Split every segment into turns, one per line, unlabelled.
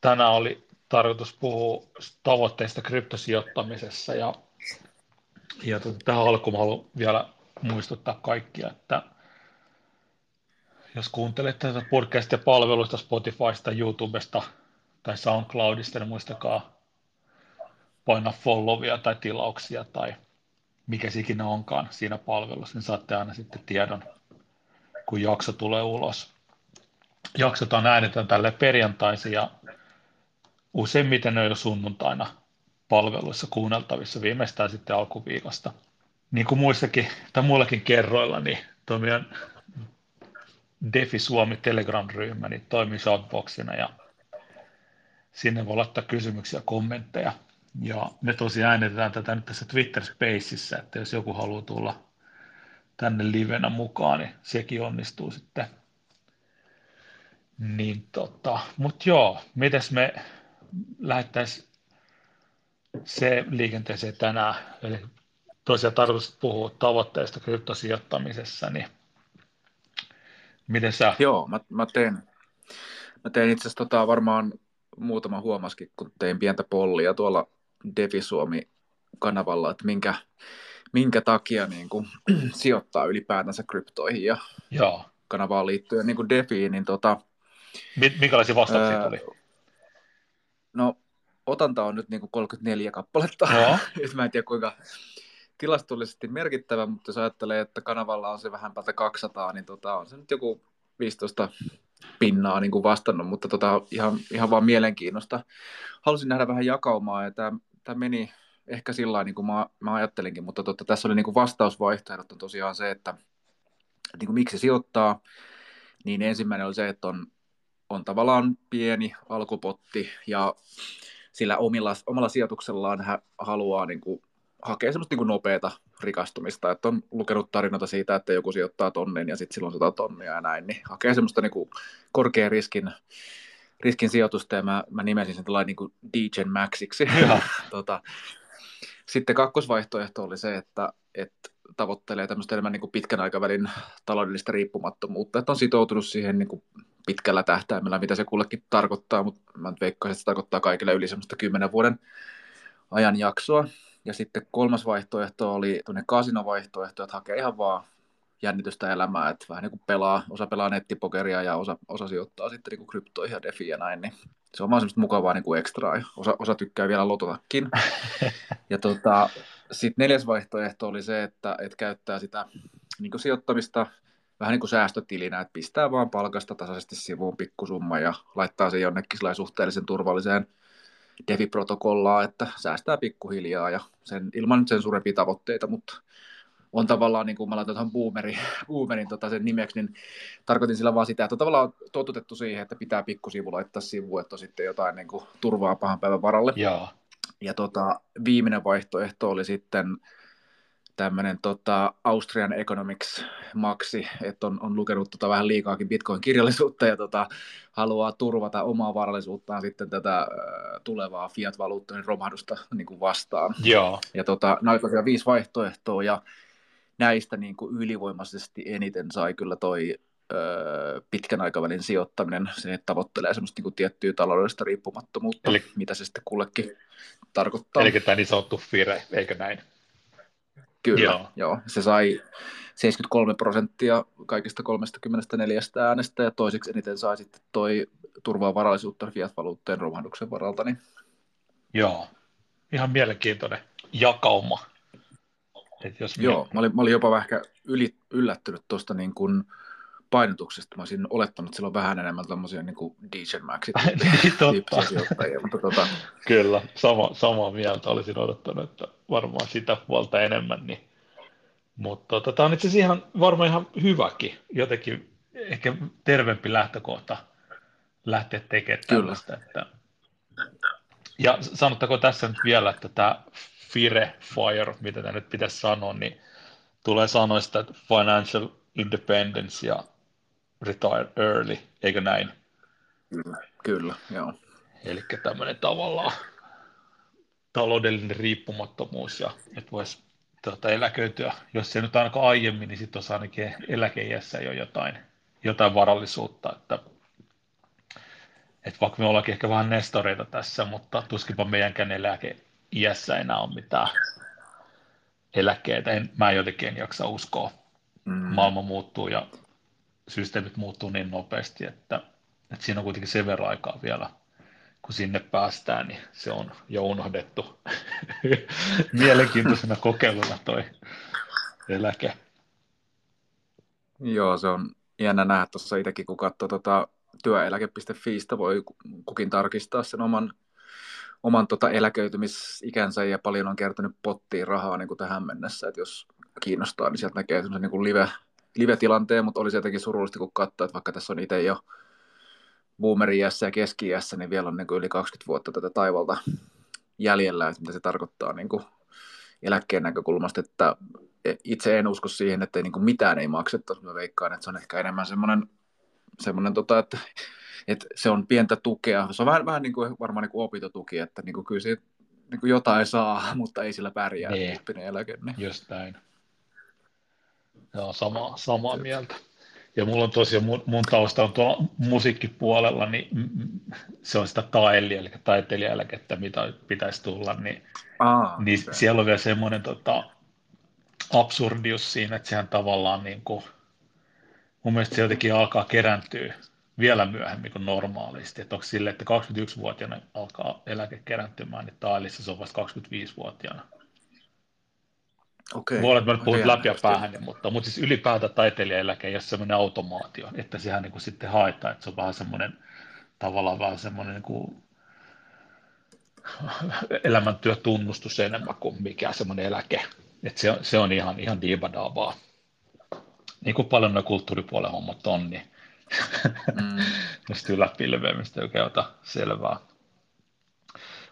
tänään oli tarkoitus puhua tavoitteista kryptosijoittamisessa ja, ja tota, tähän alkuun haluan vielä muistuttaa kaikkia, että jos kuuntelette tätä podcastia palveluista Spotifysta, YouTubesta tai SoundCloudista, niin muistakaa painaa followia tai tilauksia tai mikä se ikinä onkaan siinä palvelussa, niin saatte aina sitten tiedon, kun jakso tulee ulos. Jaksot on äänetön tälle perjantaisin ja useimmiten ne on jo sunnuntaina palveluissa kuunneltavissa viimeistään sitten alkuviikosta. Niin kuin muissakin tai muillakin kerroilla, niin toimii Defi Suomi Telegram-ryhmä niin toimii shoutboxina ja sinne voi laittaa kysymyksiä ja kommentteja. Ja me tosiaan äänitetään tätä nyt tässä Twitter Spaceissa, että jos joku haluaa tulla tänne livenä mukaan, niin sekin onnistuu sitten. Niin tota, mutta joo, mites me lähettäisiin se liikenteeseen tänään, eli tosiaan tarkoitus puhua tavoitteista kryptosijoittamisessa, niin miten sä?
Joo, mä, mä teen, mä teen itse asiassa tota, varmaan muutama huomaskin, kun tein pientä pollia tuolla Devi Suomi-kanavalla, että minkä, minkä takia niin kuin, sijoittaa ylipäätänsä kryptoihin ja Joo. kanavaan liittyen niin kuin Defiin, niin tota,
Minkälaisia vastauksia ää, tuli?
No, otanta on nyt niin kuin 34 kappaletta. No. mä en tiedä kuinka tilastollisesti merkittävä, mutta jos ajattelee, että kanavalla on se vähän päätä 200, niin tota, on se nyt joku 15 pinnaa niin kuin vastannut, mutta tota, ihan, ihan vaan mielenkiinnosta. Halusin nähdä vähän jakaumaa ja tämä, tämä meni ehkä sillä niin kuin mä, mä ajattelinkin, mutta tota, tässä oli niin kuin vastausvaihtoehdot on tosiaan se, että niin kuin miksi sijoittaa, niin ensimmäinen oli se, että on, on tavallaan pieni alkupotti ja sillä omilla, omalla sijoituksellaan hän haluaa niin kuin hakee semmoista niin nopeata rikastumista, että on lukenut tarinoita siitä, että joku sijoittaa tonnin ja sitten silloin sata tonnia ja näin, niin hakee semmoista niin kuin korkean riskin, riskin sijoitusta. Ja mä, mä nimesin sen tällainen niin DJ Maxiksi. tota, sitten kakkosvaihtoehto oli se, että, että tavoittelee tämmöistä enemmän niin kuin pitkän aikavälin taloudellista riippumattomuutta, että on sitoutunut siihen niin kuin pitkällä tähtäimellä, mitä se kullekin tarkoittaa, mutta mä veikkaisin, että se tarkoittaa kaikille yli semmoista kymmenen vuoden ajanjaksoa. Ja sitten kolmas vaihtoehto oli tuonne kasinovaihtoehto, että hakee ihan vaan jännitystä elämää, että vähän niin kuin pelaa, osa pelaa nettipokeria ja osa, osa sijoittaa sitten niin kuin kryptoihin ja defiin ja näin, niin se on vaan semmoista mukavaa niin kuin ekstraa ja osa, osa tykkää vielä lototakin. ja tota, sitten neljäs vaihtoehto oli se, että, että käyttää sitä niin kuin sijoittamista vähän niin kuin säästötilinä, että pistää vaan palkasta tasaisesti sivuun pikkusumma ja laittaa se jonnekin suhteellisen turvalliseen Defi-protokollaa, että säästää pikkuhiljaa ja sen, ilman sen suurempia tavoitteita, mutta on tavallaan, niin kuin mä laitan tuohon boomerin, boomerin tota sen nimeksi, niin tarkoitin sillä vaan sitä, että on tavallaan totutettu siihen, että pitää pikkusivu laittaa sivuun, että on sitten jotain niin kuin, turvaa pahan päivän varalle.
Joo.
Ja tota, viimeinen vaihtoehto oli sitten tämmöinen tota, Austrian Economics Maxi, että on, on lukenut tota vähän liikaakin Bitcoin-kirjallisuutta ja tota, haluaa turvata omaa varallisuuttaan sitten tätä äh, tulevaa fiat-valuuttojen romahdusta niin kuin vastaan.
Joo.
Ja tota, näitä viisi vaihtoehtoa ja näistä niin kuin ylivoimaisesti eniten sai kyllä toi pitkän aikavälin sijoittaminen, se tavoittelee semmoista niin kuin tiettyä taloudellista riippumattomuutta, Eli... mitä se sitten kullekin tarkoittaa.
Eli tämä niin sanottu FIRE, eikö näin?
Kyllä, joo. joo. Se sai 73 prosenttia kaikista 34 äänestä ja toiseksi eniten sai sitten toi turvaa varallisuutta fiat-valuutteen romahduksen varalta. Niin...
Joo, ihan mielenkiintoinen jakauma.
Et jos Joo, mä olin, mä olin jopa vähän yli, yllättynyt tuosta niin kuin painotuksesta. Mä olisin olettanut, että sillä on vähän enemmän tämmöisiä niin kuin DJ Maxit
niin, sijoittajia. Mutta tota... Kyllä, sama, samaa mieltä olisin odottanut, että varmaan sitä puolta enemmän. Niin. Mutta tota, tämä on itse asiassa ihan, varmaan ihan hyväkin, jotenkin ehkä terveempi lähtökohta lähteä tekemään tällaista. Että... Ja sanottako tässä nyt vielä, että tämä Fire Fire, mitä tämä nyt pitäisi sanoa, niin tulee sanoista, että financial independence ja retire early, eikö näin?
Kyllä, kyllä joo.
Eli tämmöinen tavallaan taloudellinen riippumattomuus ja että voisi tuota, eläköityä, jos se nyt ainakaan aiemmin, niin sitten olisi ainakin eläkeijässä jo jotain, jotain varallisuutta, että että vaikka me ollaankin ehkä vähän nestoreita tässä, mutta tuskinpa meidänkään eläke iässä enää on mitään eläkkeitä. En, mä jotenkin en jaksa uskoa. Mm. Maailma muuttuu ja systeemit muuttuu niin nopeasti, että, että siinä on kuitenkin sen verran aikaa vielä, kun sinne päästään, niin se on jo unohdettu mielenkiintoisena kokeiluna toi eläke.
Joo, se on jännä nähdä tuossa itsekin, kun katsoo tota työeläke.fiistä, voi kukin tarkistaa sen oman, oman tota eläköitymisikänsä ja paljon on kertynyt pottiin rahaa niin kuin tähän mennessä, että jos kiinnostaa, niin sieltä näkee semmoisen niin live, live-tilanteen, mutta olisi jotenkin surullista, kun katsoo, että vaikka tässä on itse jo boomeri-iässä ja keski niin vielä on niin kuin yli 20 vuotta tätä taivalta jäljellä, että mitä se tarkoittaa niin kuin eläkkeen näkökulmasta, että itse en usko siihen, että ei, niin kuin mitään ei maksettaisi. Mä veikkaan, että se on ehkä enemmän semmoinen, semmoinen tota, että, että, se on pientä tukea. Se on vähän, vähän niin kuin, varmaan niin kuin opintotuki, että niin kuin kyllä siitä, niin kuin jotain saa, mutta ei sillä pärjää niin. tyyppinen eläke. Niin.
Just näin. Joo, sama, samaa mieltä. Ja mulla on tosiaan, mun, mun tausta on tuolla musiikkipuolella, niin se on sitä taeli, eli taiteilijaeläkettä, mitä pitäisi tulla, niin, Aa, niin se. siellä on vielä semmoinen tota, absurdius siinä, että sehän tavallaan niin kuin, mun mielestä se jotenkin alkaa kerääntyä vielä myöhemmin kuin normaalisti. Että onko sille, että 21-vuotiaana alkaa eläke kerääntymään, niin Tailissa se on vasta 25-vuotiaana.
Okei.
Voi olla, että mä nyt puhun läpi ja päähän, mutta, mutta siis ylipäätään taiteilijaeläke ei ole semmoinen automaatio, että sehän niin kuin sitten haetaan, että se on vähän semmoinen tavallaan vähän semmoinen niin kuin elämäntyötunnustus enemmän kuin mikä semmoinen eläke. Että se, on, se on ihan, ihan diibadaavaa. Niin kuin paljon nuo kulttuuripuolen hommat on, niin mm. mistä yläpilveä, joka ota selvää.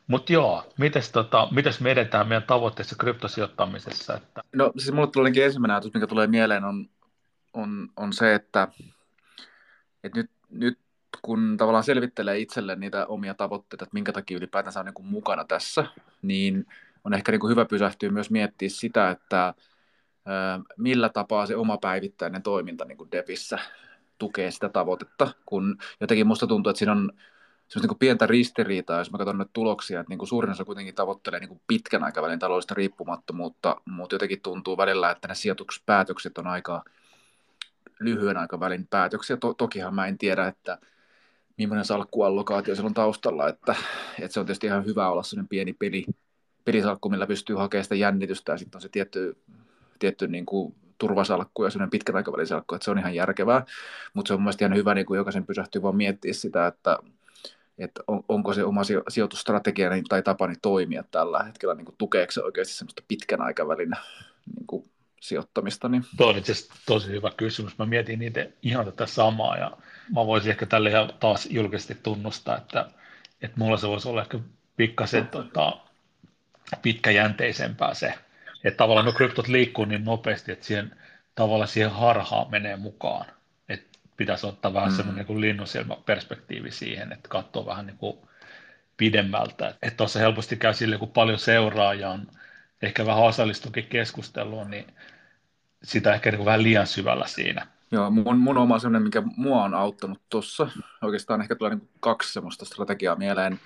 Mutta joo, mites, tota, me edetään meidän tavoitteessa kryptosijoittamisessa? Että...
No siis mulle tulee ensimmäinen ajatus, mikä tulee mieleen, on, on, on se, että, että nyt, nyt kun tavallaan selvittelee itselle niitä omia tavoitteita, että minkä takia ylipäätänsä on niin kuin mukana tässä, niin on ehkä niin kuin hyvä pysähtyä myös miettiä sitä, että millä tapaa se oma päivittäinen toiminta niin kuin Devissä tukee sitä tavoitetta, kun jotenkin musta tuntuu, että siinä on semmoista niin kuin pientä ristiriitaa, jos mä katson nyt tuloksia, että niin kuin suurin osa kuitenkin tavoittelee niin kuin pitkän aikavälin taloudellista riippumattomuutta, mutta jotenkin tuntuu välillä, että ne sijoituspäätökset on aika lyhyen aikavälin päätöksiä. To- tokihan mä en tiedä, että millainen salkkuallokaatio siellä on taustalla, että, että se on tietysti ihan hyvä olla sellainen pieni peli, pelisalkku, millä pystyy hakemaan sitä jännitystä ja sitten on se tietty, tietty niin kuin turvasalkku ja sellainen pitkän aikavälin salkku, että se on ihan järkevää, mutta se on mielestäni ihan hyvä niin kuin jokaisen pysähtyy vaan miettiä sitä, että, että on, onko se oma sijoitusstrategia tai tapani toimia tällä hetkellä, niin kuin tukeeko se oikeasti semmoista pitkän aikavälin niin kuin sijoittamista. Niin...
Tuo on itse tosi hyvä kysymys. Mä mietin niitä ihan tätä samaa ja mä voisin ehkä tälle ihan taas julkisesti tunnustaa, että, että mulla se voisi olla ehkä pikkasen tota, pitkäjänteisempää se, että tavallaan no kryptot liikkuu niin nopeasti, että siihen tavallaan siihen harhaan menee mukaan. Pitäisi ottaa vähän mm. semmoinen niin linnunsilmä perspektiivi siihen, että katsoo vähän niin kuin pidemmältä. Että tuossa helposti käy sille, kun paljon seuraajia on ehkä vähän osallistukin keskusteluun, niin sitä ehkä niin kuin vähän liian syvällä siinä.
Joo, mun, mun oma semmoinen, mikä mua on auttanut tuossa, oikeastaan ehkä tulee niin kaksi semmoista strategiaa mieleen.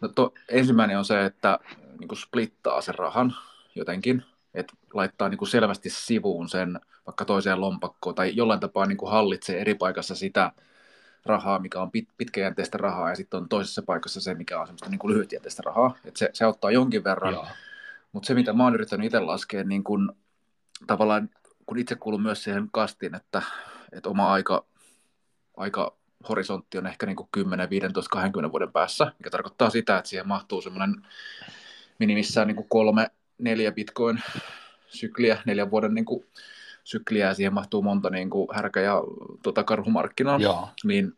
No to, ensimmäinen on se, että niin kuin splittaa sen rahan jotenkin, että laittaa niin kuin selvästi sivuun sen vaikka toiseen lompakkoon tai jollain tapaa niin kuin hallitsee eri paikassa sitä rahaa, mikä on pit, pitkäjänteistä rahaa ja sitten on toisessa paikassa se, mikä on semmoista niin kuin lyhytjänteistä rahaa. että se, se auttaa jonkin verran, mutta se mitä mä oon yrittänyt itse laskea, niin kun, tavallaan kun itse kuulun myös siihen kastiin, että, että oma aika, aika horisontti on ehkä niin kuin 10, 15, 20 vuoden päässä, mikä tarkoittaa sitä, että siihen mahtuu semmoinen minimissään niin kuin kolme, neljä bitcoin sykliä, neljän vuoden niin kuin sykliä, ja siihen mahtuu monta niin kuin härkä- ja tota, karhumarkkinaa, Joo. niin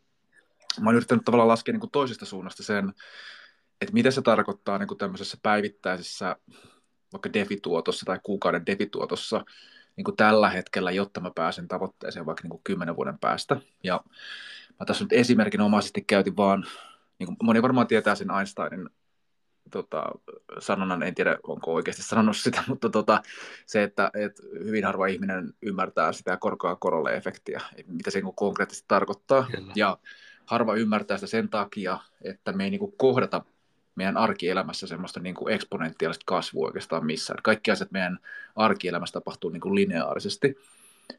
mä oon yrittänyt tavallaan laskea niin kuin toisesta suunnasta sen, että mitä se tarkoittaa niin kuin tämmöisessä päivittäisessä vaikka defituotossa tai kuukauden defituotossa niin kuin tällä hetkellä, jotta mä pääsen tavoitteeseen vaikka niin kuin kymmenen vuoden päästä. Ja mä tässä nyt esimerkinomaisesti käytin vaan, niin kuin moni varmaan tietää sen Einsteinin tota, sanonnan, en tiedä onko oikeasti sanonut sitä, mutta tota, se, että et hyvin harva ihminen ymmärtää sitä korkoa korolle efektiä, mitä se niin konkreettisesti tarkoittaa. Kyllä. Ja harva ymmärtää sitä sen takia, että me ei niin kuin kohdata meidän arkielämässä semmoista niin kuin eksponentiaalista kasvua oikeastaan missään. Kaikki asiat meidän arkielämässä tapahtuu niin kuin lineaarisesti.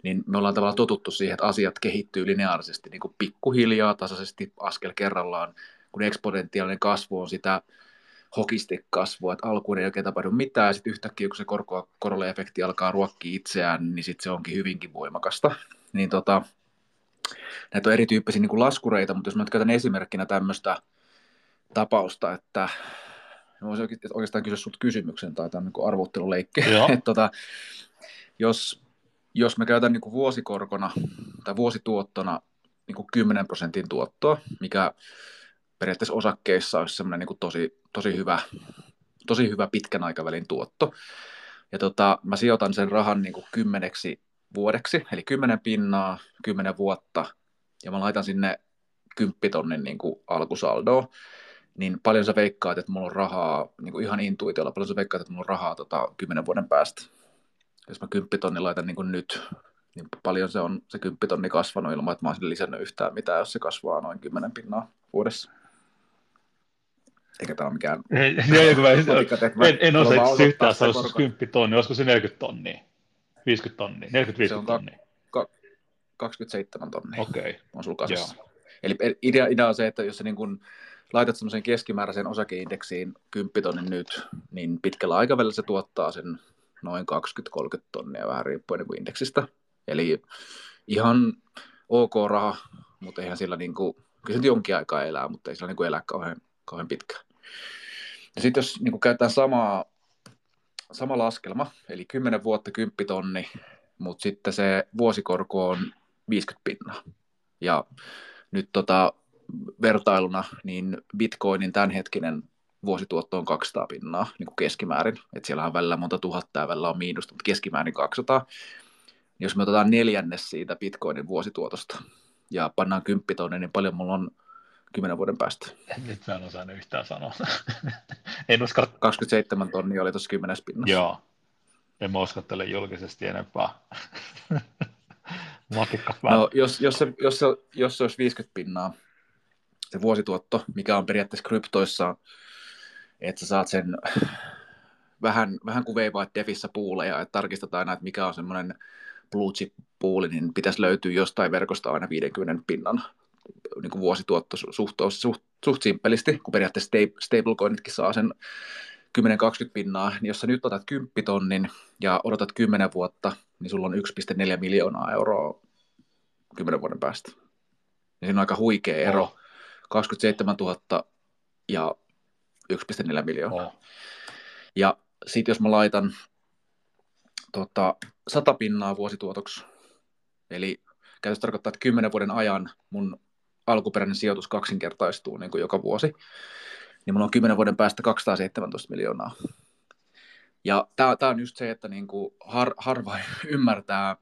Niin me ollaan tavallaan totuttu siihen, että asiat kehittyy lineaarisesti niin kuin pikkuhiljaa, tasaisesti, askel kerrallaan, kun eksponentiaalinen kasvu on sitä hokistikasvua, että alkuun ei oikein tapahdu mitään, ja sitten yhtäkkiä kun se korko, korolle-efekti alkaa ruokkia itseään, niin sitten se onkin hyvinkin voimakasta. Niin tota, näitä on erityyppisiä niin kuin laskureita, mutta jos mä käytän esimerkkinä tämmöistä tapausta, että voisin oikeastaan kysyä sinulta kysymyksen tai tämän niin että tota, jos, jos me käytän niin kuin vuosikorkona tai vuosituottona niin kuin 10 prosentin tuottoa, mikä periaatteessa osakkeissa olisi semmoinen niin kuin tosi, tosi, hyvä, tosi hyvä pitkän aikavälin tuotto. Ja tota, mä sijoitan sen rahan niin kuin kymmeneksi vuodeksi, eli kymmenen pinnaa, kymmenen vuotta, ja mä laitan sinne kymppitonnin niin kuin alkusaldoa, niin paljon sä veikkaat, että mulla on rahaa, niin kuin ihan intuitiolla, paljon sä veikkaat, että mulla on rahaa tota, kymmenen vuoden päästä. Jos mä kymppitonni laitan niin kuin nyt, niin paljon se on se kymppitonni kasvanut ilman, että mä olisin lisännyt yhtään mitään, jos se kasvaa noin kymmenen pinnaa vuodessa. Eikä tämä ole mikään... Ei,
ei, mä, en, en osaa yhtään, se olisi 10 tonnia, olisiko se 40 tonnia? 50 tonnia, 40-50 tonnia.
Ka- 27 tonnia
okay.
on sulla kasassa. Eli idea, idea on se, että jos sä niin kun laitat semmoisen keskimääräisen osakeindeksiin 10 tonnin nyt, niin pitkällä aikavälillä se tuottaa sen noin 20-30 tonnia vähän riippuen niin indeksistä. Eli ihan ok raha, mutta eihän sillä niin kuin, kyllä se jonkin aikaa elää, mutta ei sillä niin kuin elää kauhean, kauhean pitkään. Ja sitten jos niin käytetään samaa sama laskelma, eli 10 vuotta 10 tonni, mutta sitten se vuosikorko on 50 pinnaa. Ja nyt tota, vertailuna, niin Bitcoinin tämänhetkinen vuosituotto on 200 pinnaa niin kuin keskimäärin. että siellä on välillä monta tuhatta ja välillä on miinusta, mutta keskimäärin 200. Jos me otetaan neljännes siitä Bitcoinin vuosituotosta ja pannaan 10 tonni, niin paljon mulla on kymmenen vuoden päästä.
Nyt mä en osaa yhtään sanoa. en uskalla...
27 tonnia oli tuossa kymmenes pinnassa.
Joo. En mä uskottele julkisesti enempää.
no, jos, jos, se, jos, se, jos se olisi 50 pinnaa, se vuosituotto, mikä on periaatteessa kryptoissa, että sä saat sen vähän, vähän kuin veivaat Defissä puuleja, että tarkistetaan aina, että mikä on semmoinen blue chip puuli, niin pitäisi löytyä jostain verkosta aina 50 pinnan niin kuin vuosituotto suht, suht, suht simppelisti, kun periaatteessa stablecoinitkin saa sen 10-20 pinnaa, niin jos sä nyt otat 10 tonnin ja odotat 10 vuotta, niin sulla on 1,4 miljoonaa euroa 10 vuoden päästä. Ja siinä on aika huikea ero. Oh. 27 000 ja 1,4 miljoonaa. Oh. Ja sitten jos mä laitan tota, 100 pinnaa vuosituotoksi, eli käytössä tarkoittaa, että 10 vuoden ajan mun alkuperäinen sijoitus kaksinkertaistuu niin kuin joka vuosi, niin mulla on 10 vuoden päästä 217 miljoonaa. Ja tämä on just se, että niin kuin har, harva ymmärtää,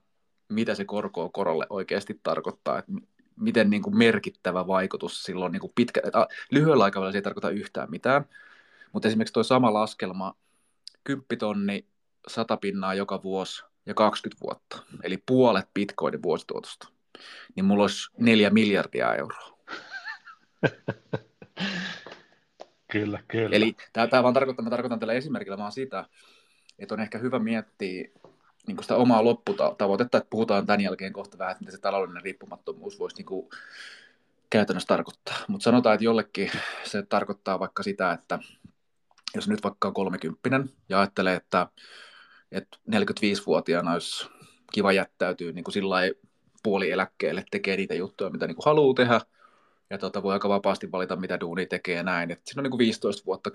mitä se korko korolle oikeasti tarkoittaa, että miten niin kuin merkittävä vaikutus silloin niin kuin pitkä, että lyhyellä aikavälillä se ei tarkoita yhtään mitään, mutta esimerkiksi tuo sama laskelma, 10 tonni, 100 pinnaa joka vuosi ja 20 vuotta, eli puolet bitcoinin vuosituotosta niin mulla olisi neljä miljardia euroa.
kyllä, kyllä.
Eli tämä vaan tarkoittaa, mä tarkoitan tällä esimerkillä vaan sitä, että on ehkä hyvä miettiä niin sitä omaa lopputavoitetta, että puhutaan tämän jälkeen kohta vähän, että mitä se taloudellinen riippumattomuus voisi niin kuin käytännössä tarkoittaa. Mutta sanotaan, että jollekin se tarkoittaa vaikka sitä, että jos nyt vaikka on kolmekymppinen ja ajattelee, että, että 45-vuotiaana olisi kiva jättäytyä niin kuin sillä puoli eläkkeelle, tekee niitä juttuja, mitä niin kuin haluaa tehdä, ja tota, voi aika vapaasti valita, mitä duuni tekee ja näin. Et siinä on niin kuin 15 vuotta, 10-15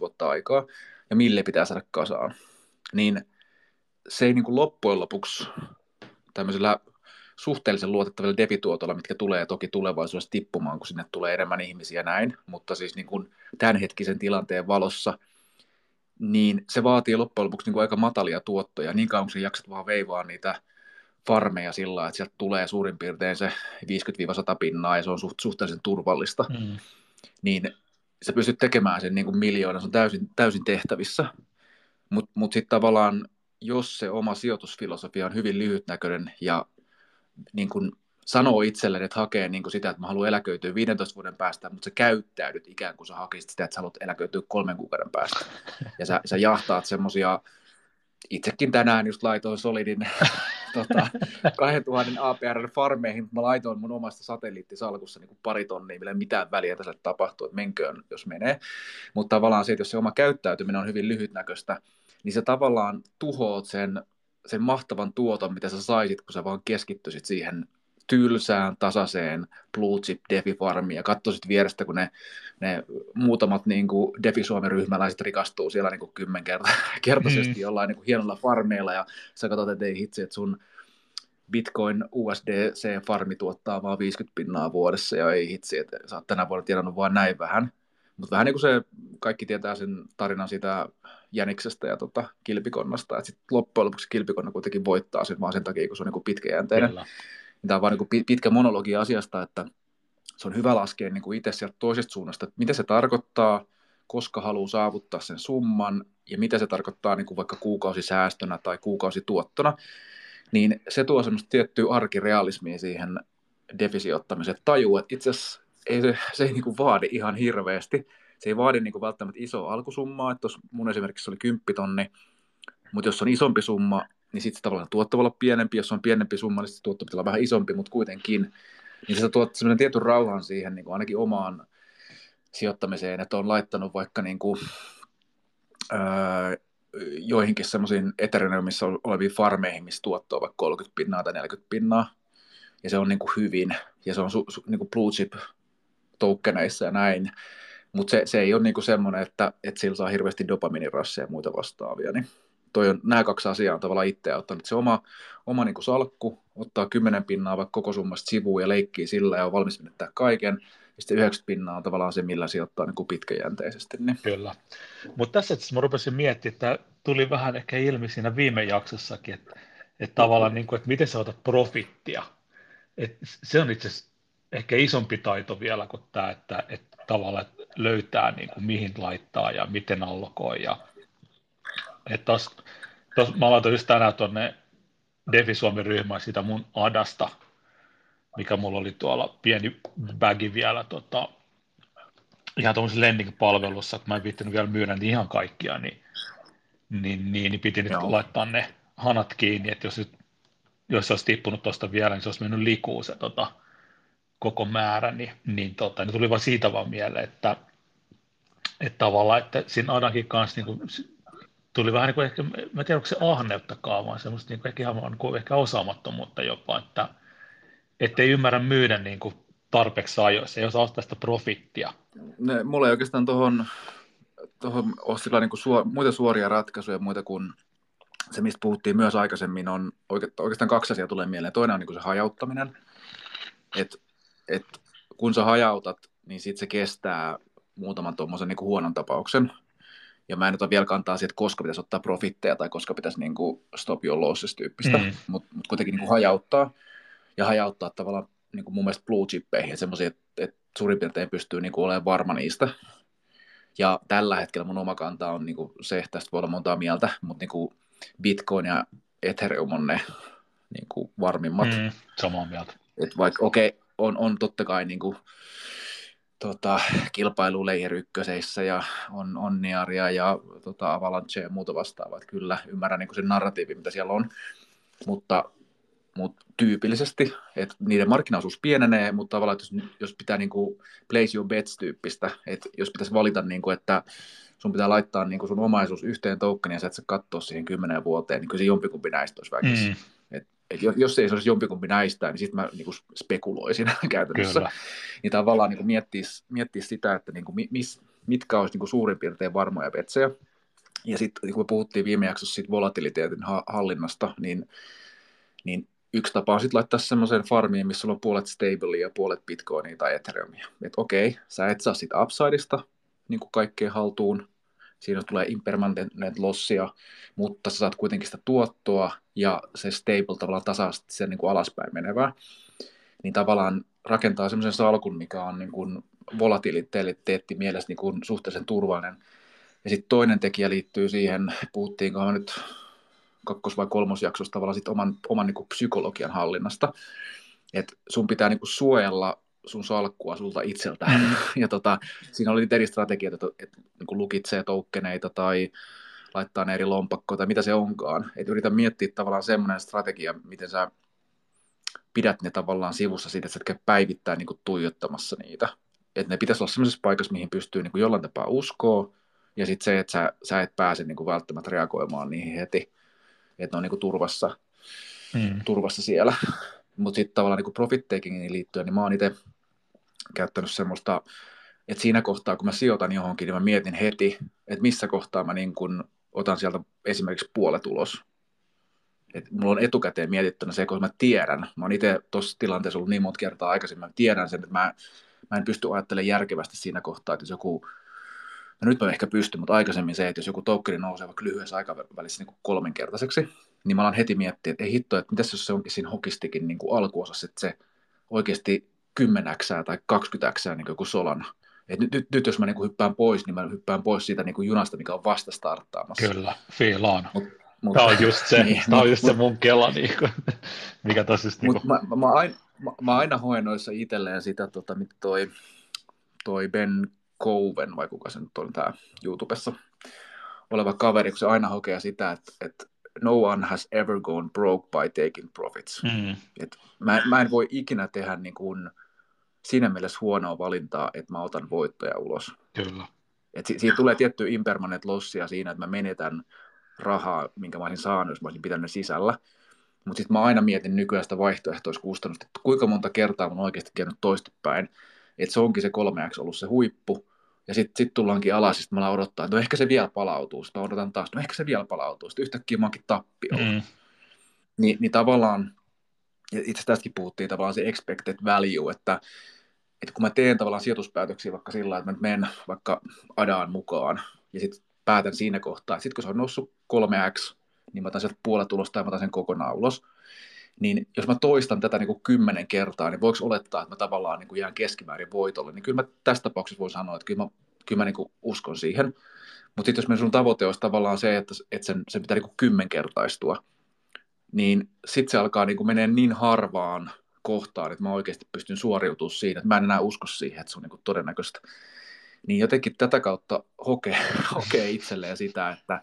vuotta aikaa, ja mille pitää saada kasaan. Niin se ei niin kuin loppujen lopuksi tämmöisellä suhteellisen luotettavilla debituotolla, mitkä tulee toki tulevaisuudessa tippumaan, kun sinne tulee enemmän ihmisiä näin, mutta siis niin kuin tämänhetkisen tilanteen valossa, niin se vaatii loppujen lopuksi niin kuin aika matalia tuottoja, niin kauan kun sä jaksat vaan veivaa niitä farmeja sillä että sieltä tulee suurin piirtein se 50-100 pinnaa ja se on suht, suhteellisen turvallista, mm. niin sä pystyt tekemään sen niin kuin miljoona, se on täysin, täysin tehtävissä. Mutta mut sitten tavallaan, jos se oma sijoitusfilosofia on hyvin lyhytnäköinen ja niin kuin sanoo itselleen, että hakee niin kuin sitä, että mä haluan eläköityä 15 vuoden päästä, mutta sä käyttäydyt ikään kuin sä hakisit sitä, että sä haluat eläköityä kolmen kuukauden päästä. Ja sä, sä jahtaat semmosia, itsekin tänään just laitoin Solidin tota, 2000 APR-farmeihin, mä laitoin mun omasta satelliittisalkussa niin kuin pari tonnia, millä mitään väliä tässä tapahtuu, että menköön, jos menee. Mutta tavallaan se, että jos se oma käyttäytyminen on hyvin lyhytnäköistä, niin se tavallaan tuhoat sen, sen mahtavan tuoton, mitä sä saisit, kun sä vaan keskittyisit siihen tylsään, tasaiseen Blue Chip Defi-farmiin ja katsoisit vierestä, kun ne, ne muutamat niin kuin Defi Suomen ryhmäläiset rikastuu siellä niin kuin kymmenkertaisesti mm. jollain niin kuin hienolla farmeilla ja sä katsot, että ei hitsi, että sun Bitcoin USDC-farmi tuottaa vain 50 pinnaa vuodessa ja ei hitsi, että sä oot tänä vuonna tienannut vain näin vähän. Mutta vähän niin kuin se, kaikki tietää sen tarinan siitä jäniksestä ja tota, kilpikonnasta, että sitten loppujen lopuksi kilpikonna kuitenkin voittaa sen vaan sen takia, kun se on niin pitkäjänteinen. Kyllä. Tämä on vain niin pitkä monologi asiasta, että se on hyvä laskea niin kuin itse sieltä toisesta suunnasta, että mitä se tarkoittaa, koska haluaa saavuttaa sen summan ja mitä se tarkoittaa niin kuin vaikka kuukausisäästönä tai kuukausituottona, niin se tuo semmoista tiettyä arkirealismia siihen defisijoittamiseen. Tajuu, että itse asiassa ei se, se ei niin kuin vaadi ihan hirveästi. Se ei vaadi niin kuin välttämättä isoa alkusummaa, että mun esimerkiksi oli 10 tonni, mutta jos on isompi summa, niin sitten tavallaan tuotto voi olla pienempi, jos on pienempi summa, niin tuotto pitää olla vähän isompi, mutta kuitenkin, niin se tuot sellainen tietyn rauhan siihen niin kuin ainakin omaan sijoittamiseen, että on laittanut vaikka niin kuin, öö, joihinkin semmoisiin Ethereumissa oleviin farmeihin, missä tuotto on vaikka 30 pinnaa tai 40 pinnaa, ja se on niin kuin hyvin, ja se on su, su, niin kuin blue chip tokeneissa ja näin, mutta se, se ei ole niin kuin semmoinen, että, että sillä saa hirveästi dopaminirasseja ja muita vastaavia, niin toi on, nämä kaksi asiaa on tavallaan itse ottanut. Se oma, oma niin salkku, ottaa kymmenen pinnaa vaikka koko summasta sivuun ja leikkii sillä ja on valmis menettää kaiken. Ja sitten 90 pinnaa on tavallaan se, millä sijoittaa niin kuin pitkäjänteisesti. Niin.
Kyllä. Mutta tässä että mä rupesin miettimään, että tuli vähän ehkä ilmi siinä viime jaksossakin, että, että tavallaan niin kuin, että miten sä otat profittia. että se on itse asiassa ehkä isompi taito vielä kuin tämä, että, että tavallaan löytää niin kuin, mihin laittaa ja miten allokoi ja että tos, tos, mä laitoin just tänään tuonne Defi Suomen ryhmään sitä mun Adasta, mikä mulla oli tuolla pieni bagi vielä tota, ihan tuollaisessa lending-palvelussa, että mä en viittinyt vielä myydä niin ihan kaikkia, niin, niin, niin, niin piti nyt Joo. laittaa ne hanat kiinni, että jos, jos se olisi tippunut tuosta vielä, niin se olisi mennyt likuun se tota, koko määrä, niin, niin, tota, niin tuli vaan siitä vaan mieleen, että, että tavallaan, että siinä Adankin kanssa niin kuin, tuli vähän niin kuin ehkä, mä en tiedä onko se ahneuttakaan, vaan semmoista niin kuin ehkä, ihan niin kuin ehkä osaamattomuutta jopa, että ettei ymmärrä myydä niin kuin tarpeeksi ajoissa, ei osaa ostaa sitä profittia.
Ne, mulla ei oikeastaan tuohon tuohon ole sillä niin kuin suor, muita suoria ratkaisuja, muita kuin se, mistä puhuttiin myös aikaisemmin, on oikeastaan kaksi asiaa tulee mieleen. Toinen on niin kuin se hajauttaminen, että et, kun sä hajautat, niin sitten se kestää muutaman tuommoisen niin huonon tapauksen, ja mä en ota vielä kantaa siihen, että koska pitäisi ottaa profitteja tai koska pitäisi niin kuin stop your losses tyyppistä, mm. mutta mut kuitenkin niin kuin hajauttaa ja hajauttaa tavallaan niin kuin mun mielestä blue chippeihin, että semmoisia, että, että suurin piirtein pystyy niin kuin olemaan varma niistä. Ja tällä hetkellä mun oma kanta on niin kuin se, tästä voi olla montaa mieltä, mutta niin kuin Bitcoin ja Ethereum on ne niin kuin varmimmat. Mm,
samaa mieltä.
Et vaikka okei, okay, on, on totta kai niin kuin, tota, kilpailu ja on Onniaria ja tota, Avalanche ja muuta vastaavaa. Kyllä ymmärrän niin sen narratiivin, mitä siellä on, mutta, mutta tyypillisesti, että niiden markkinaosuus pienenee, mutta tavallaan, jos, jos pitää niin kuin place your bets-tyyppistä, että jos pitäisi valita, niin kuin, että sun pitää laittaa niin kuin sun omaisuus yhteen tokeniin ja sä et sä katsoa siihen kymmeneen vuoteen, niin kyllä se jompikumpi näistä olisi väkisin. Mm. Et, jos ei se olisi jompikumpi näistä, niin sitten mä niin kuin spekuloisin käytännössä. Kyllä. Niin tavallaan niin miettis, miettis sitä, että niin kuin mis, mitkä olisi niin kuin suurin piirtein varmoja vetsejä. Ja sitten niin kun me puhuttiin viime jaksossa siitä volatiliteetin hallinnasta, niin, niin yksi tapa on sitten laittaa semmoiseen farmiin, missä on puolet stablea ja puolet bitcoinia tai ethereumia. Että okei, sä et saa sitä upsideista niin kuin kaikkeen haltuun, siinä tulee impermanent lossia, mutta sä saat kuitenkin sitä tuottoa ja se stable tavallaan tasaisesti sen niin kuin alaspäin menevää. Niin tavallaan rakentaa semmoisen salkun, mikä on niin kuin volatiliteetti mielessä niin kuin suhteellisen turvallinen. Ja sitten toinen tekijä liittyy siihen, puhuttiinko nyt kakkos- vai kolmosjaksossa tavallaan sit oman, oman niin kuin psykologian hallinnasta. että sun pitää niin kuin suojella sun salkkua sulta itseltään. Mm. ja tota, siinä oli eri strategioita, että, että niin lukitsee toukkeneita tai laittaa ne eri lompakkoon tai mitä se onkaan. Että yritä miettiä tavallaan semmoinen strategia, miten sä pidät ne tavallaan sivussa siitä, että sä et päivittää niin kuin tuijottamassa niitä. Että ne pitäisi olla semmoisessa paikassa, mihin pystyy niin kuin jollain tapaa uskoa, ja sitten se, että sä, sä et pääse niin kuin välttämättä reagoimaan niihin heti, että ne on niin kuin turvassa, mm. turvassa siellä. Mutta sitten tavallaan niin profit takingiin liittyen, niin mä oon itse käyttänyt semmoista, että siinä kohtaa, kun mä sijoitan johonkin, niin mä mietin heti, että missä kohtaa mä niin kun otan sieltä esimerkiksi puolet ulos. Et mulla on etukäteen mietittynä se, kun mä tiedän, mä oon itse tuossa tilanteessa ollut niin monta kertaa aikaisemmin, mä tiedän sen, että mä, mä en pysty ajattelemaan järkevästi siinä kohtaa, että jos joku, no nyt mä ehkä pystyn, mutta aikaisemmin se, että jos joku tokeni nousee vaikka lyhyessä aikavälissä niin kuin kolminkertaiseksi, niin mä alan heti miettiä, että ei hitto, että mitäs jos se onkin siinä hokistikin niin kuin alkuosassa, että se oikeasti 10 tai 20 niin kuin joku Solana. Et nyt, nyt, nyt, jos mä niin kuin hyppään pois, niin mä hyppään pois siitä niin kuin junasta, mikä on vasta starttaamassa.
Kyllä, fiilaan. Mut, mut, tämä on just se, niin, tämä on just mut, se mun kela, niin kuin, mikä tosiaan... Niin
kuin... mä, mä, mä, aina, mä, mä, aina hoen noissa itselleen sitä, tota, mitä toi, toi Ben Coven, vai kuka se nyt on tämä YouTubessa oleva kaveri, kun se aina hokee sitä, että, että no one has ever gone broke by taking profits. Mm. Et mä, mä en voi ikinä tehdä niin kuin siinä mielessä huonoa valintaa, että mä otan voittoja ulos.
Kyllä.
Et si- siitä tulee tietty impermanent lossia siinä, että mä menetän rahaa, minkä mä olisin saanut, jos mä olisin pitänyt sisällä. Mutta sitten mä aina mietin nykyään sitä vaihtoehtoiskustannusta, että kuinka monta kertaa mun oikeasti käynyt toistepäin, että se onkin se 3x ollut se huippu, ja sitten sit tullaankin alas, sitten mä odottaa, että no ehkä se vielä palautuu. Sitten mä odotan taas, no ehkä se vielä palautuu. Sitten yhtäkkiä mä oonkin tappiolla. Mm. Ni, niin tavallaan, ja itse tästäkin puhuttiin tavallaan se expected value, että, että kun mä teen tavallaan sijoituspäätöksiä vaikka sillä että mä menen vaikka Adaan mukaan, ja sitten päätän siinä kohtaa, että sitten kun se on noussut 3x, niin mä otan sieltä puolet ulos tai mä otan sen kokonaan ulos. Niin jos mä toistan tätä niin kuin kymmenen kertaa, niin voiko olettaa, että mä tavallaan niin kuin jään keskimäärin voitolle? Niin kyllä mä tässä tapauksessa voin sanoa, että kyllä mä, kyllä mä niin kuin uskon siihen. Mutta sitten jos sun tavoite olisi tavallaan se, että, että sen, sen pitää niin kuin kymmenkertaistua, niin sitten se alkaa niin menee niin harvaan kohtaan, että mä oikeasti pystyn suoriutumaan siitä, että mä en enää usko siihen, että se on niin todennäköistä. Niin jotenkin tätä kautta hokee, hokee itselleen sitä, että,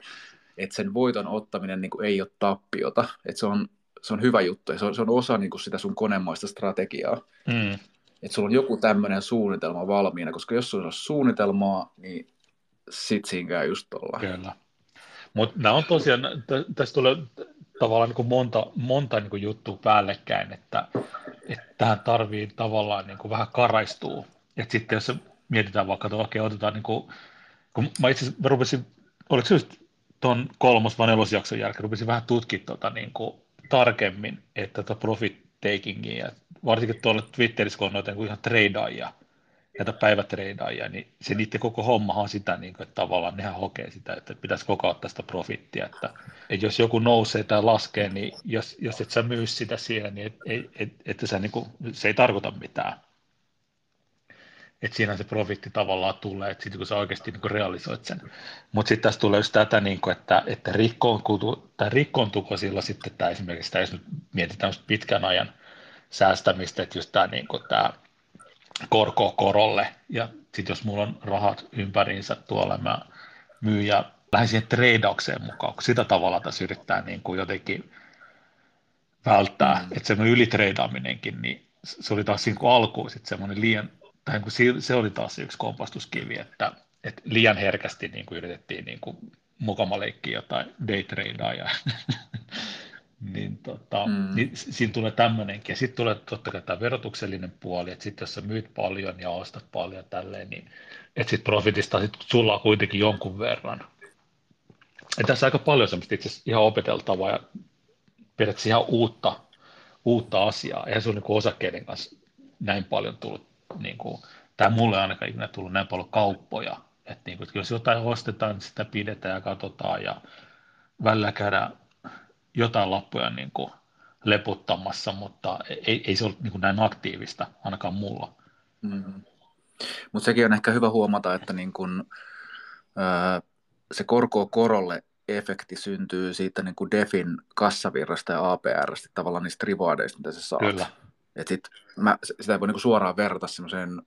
että sen voiton ottaminen niin ei ole tappiota, että se on, se on hyvä juttu ja se on, se on osa niin sitä sun konemaista strategiaa. Mm. Että sulla on joku tämmöinen suunnitelma valmiina, koska jos sulla on suunnitelmaa, niin sit siinä käy just tuolla.
Kyllä. Mutta nämä on tosiaan, t- tässä tulee tavallaan niin kuin monta, monta niin kuin juttua päällekkäin, että, että tähän tarvii tavallaan niin kuin vähän karaistua. Että sitten jos mietitään vaikka, että okei, otetaan niin kuin, kun mä itse asiassa rupesin, oliko se just tuon kolmos vai nelosjakson jälkeen, rupesin vähän tutkimaan tuota, niin kuin, tarkemmin, että tuota profit takingia, varsinkin tuolla Twitterissä, kun on noita niin ihan tradeaajia, näitä päivätreidaajia, niin se niiden koko hommahan on sitä, niin kuin, että tavallaan nehän hokee sitä, että pitäisi koko ajan tästä profittia, että, että jos joku nousee tai laskee, niin jos, jos et sä myy sitä siihen, niin et, et, et, että sä, niin kuin, se ei tarkoita mitään että siinä se profitti tavallaan tulee, että sitten kun sä oikeasti niin realisoit sen. Mutta sitten tässä tulee just tätä, niin kuin, että, että rikkoontuuko, tai sillä sitten tämä esimerkiksi, tämä, jos nyt mietitään pitkän ajan säästämistä, että just tämä, niin kuin, tämä korko korolle, ja sitten jos mulla on rahat ympäriinsä tuolla, mä myyn ja lähden siihen treidaukseen mukaan, kun sitä tavalla tässä yrittää niin kuin jotenkin välttää, mm. että semmoinen ylitreidaaminenkin, niin se oli taas niin kuin alkuun sitten semmoinen liian tai kun se oli taas yksi kompastuskivi, että, että liian herkästi niin kuin yritettiin niin kuin mukama leikkiä jotain daytradaa ja niin, tota, mm. niin siinä tulee tämmöinenkin. Ja sitten tulee totta kai tämä verotuksellinen puoli, että sitten jos sä myyt paljon ja ostat paljon tälleen, niin että sitten profitista sit sulla on kuitenkin jonkun verran. Ja tässä aika paljon semmoista itse ihan opeteltavaa ja periaatteessa ihan uutta, uutta asiaa. Eihän se ole niin osakkeiden kanssa näin paljon tullut niin kuin, tämä mulle ainakaan ikinä tullut näin paljon kauppoja, että niin kuin, että jos jotain ostetaan, niin sitä pidetään ja katsotaan ja välillä käydään jotain lappuja niin kuin leputtamassa, mutta ei, ei se ole niin kuin näin aktiivista, ainakaan mulla. Mm.
Mutta sekin on ehkä hyvä huomata, että niin kun, ää, se korko korolle efekti syntyy siitä niin kuin DEFin kassavirrasta ja APRstä, tavallaan niistä rewardista, mitä sä saat. Kyllä. Et sit mä, sitä ei voi niinku suoraan verrata semmoiseen